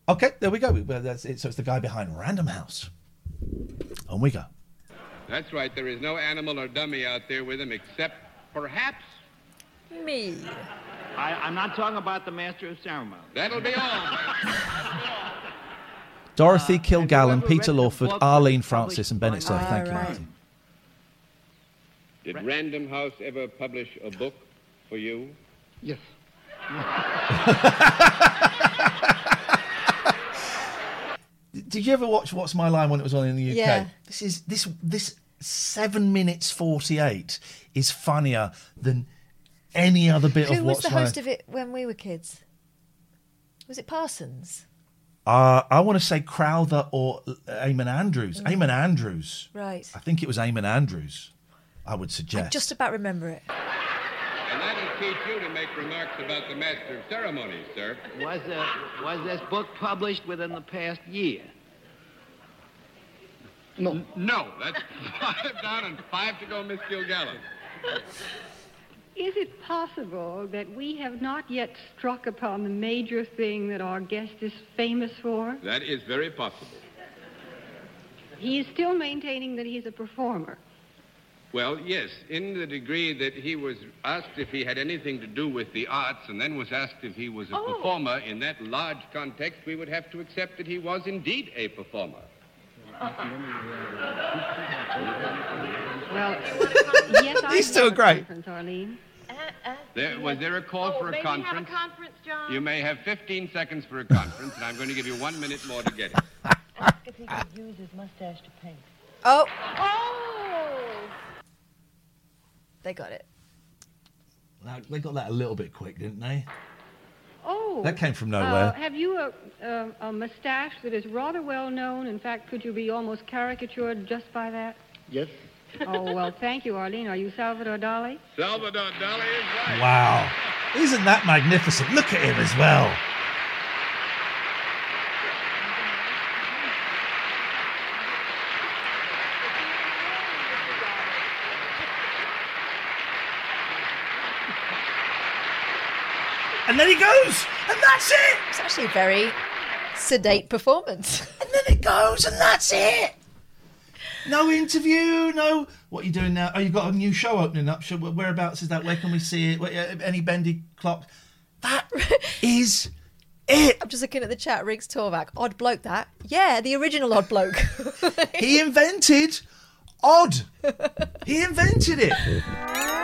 Speaker 1: Okay, there we go. Well, That's it. So it's the guy behind Random House. On we go.
Speaker 15: That's right. There is no animal or dummy out there with him except perhaps.
Speaker 2: Me.
Speaker 17: I, I'm not talking about the master of ceremony.
Speaker 15: That'll be all.
Speaker 1: Dorothy uh, Kilgallen,
Speaker 17: whoever
Speaker 1: Peter Lawford,
Speaker 17: book
Speaker 1: Arlene Francis, and Bennett Cerf.
Speaker 17: published
Speaker 1: Thank you,
Speaker 17: by-
Speaker 1: Martin.
Speaker 15: Did Random House ever publish a book for you?
Speaker 19: Yes.
Speaker 1: Did you ever watch What's My Line when it was on in the UK?
Speaker 2: Yeah.
Speaker 1: This is this this seven minutes forty eight is funnier than any other bit
Speaker 2: Who
Speaker 1: of
Speaker 2: thing.
Speaker 1: Who was
Speaker 2: the
Speaker 1: My.
Speaker 2: host of it when we were kids? Was it Parsons?
Speaker 1: Uh, I want to say Crowther or Eamon Andrews.
Speaker 2: Mm.
Speaker 1: Eamon Andrews.
Speaker 2: Right.
Speaker 1: I think it was Eamon Andrews. I would
Speaker 2: I
Speaker 1: suggest.
Speaker 2: just about remember it.
Speaker 15: And that'll teach you to make remarks about the master of ceremonies, sir.
Speaker 17: Was, uh, was this book published within the past year?
Speaker 19: No.
Speaker 15: No, that's five down and five to go, Miss Kilgallen.
Speaker 18: Is it possible that we have not yet struck upon the major thing that our guest is famous for?
Speaker 15: That is very possible.
Speaker 18: He is still maintaining that he's a performer.
Speaker 15: Well, yes, in the degree that he was asked if he had anything to do with the arts and then was asked if he was a
Speaker 18: Oh.
Speaker 15: performer in that large context, we would have to accept that he was indeed a performer.
Speaker 18: Well, yes, I
Speaker 1: He's still
Speaker 18: have a
Speaker 1: great.
Speaker 18: conference, uh, uh,
Speaker 15: There, was there a call
Speaker 16: Oh,
Speaker 15: for a
Speaker 16: may we have a
Speaker 15: conference?
Speaker 16: conference, John?
Speaker 15: You may have 15 seconds for a conference, and I'm going to give you one minute more to get it.
Speaker 16: Ask if he could use his mustache to paint.
Speaker 2: Oh,
Speaker 16: Oh!
Speaker 2: they got it.
Speaker 1: Now, they got that a little bit quick, didn't they?
Speaker 18: Oh.
Speaker 1: That came from
Speaker 18: Uh,
Speaker 1: nowhere.
Speaker 18: have you a, a, a mustache that is rather well known? In fact, could you be almost caricatured just by that?
Speaker 19: Yes.
Speaker 18: Oh, well, thank you, Arlene. Are you Salvador Dali?
Speaker 15: Salvador Dali is right.
Speaker 1: Wow. Isn't that magnificent? Look at him as well. And then he goes, and that's it.
Speaker 2: It's actually a very sedate performance.
Speaker 1: And then it goes, and that's it. No interview, no. What are you doing now? Oh, you've got a new show opening up. Whereabouts is that? Where can we see it? Uh, any bendy clock? That is it.
Speaker 2: I'm just looking at the chat. Riggs Torvac, odd bloke. That yeah, the original odd bloke.
Speaker 1: He invented odd. He invented it.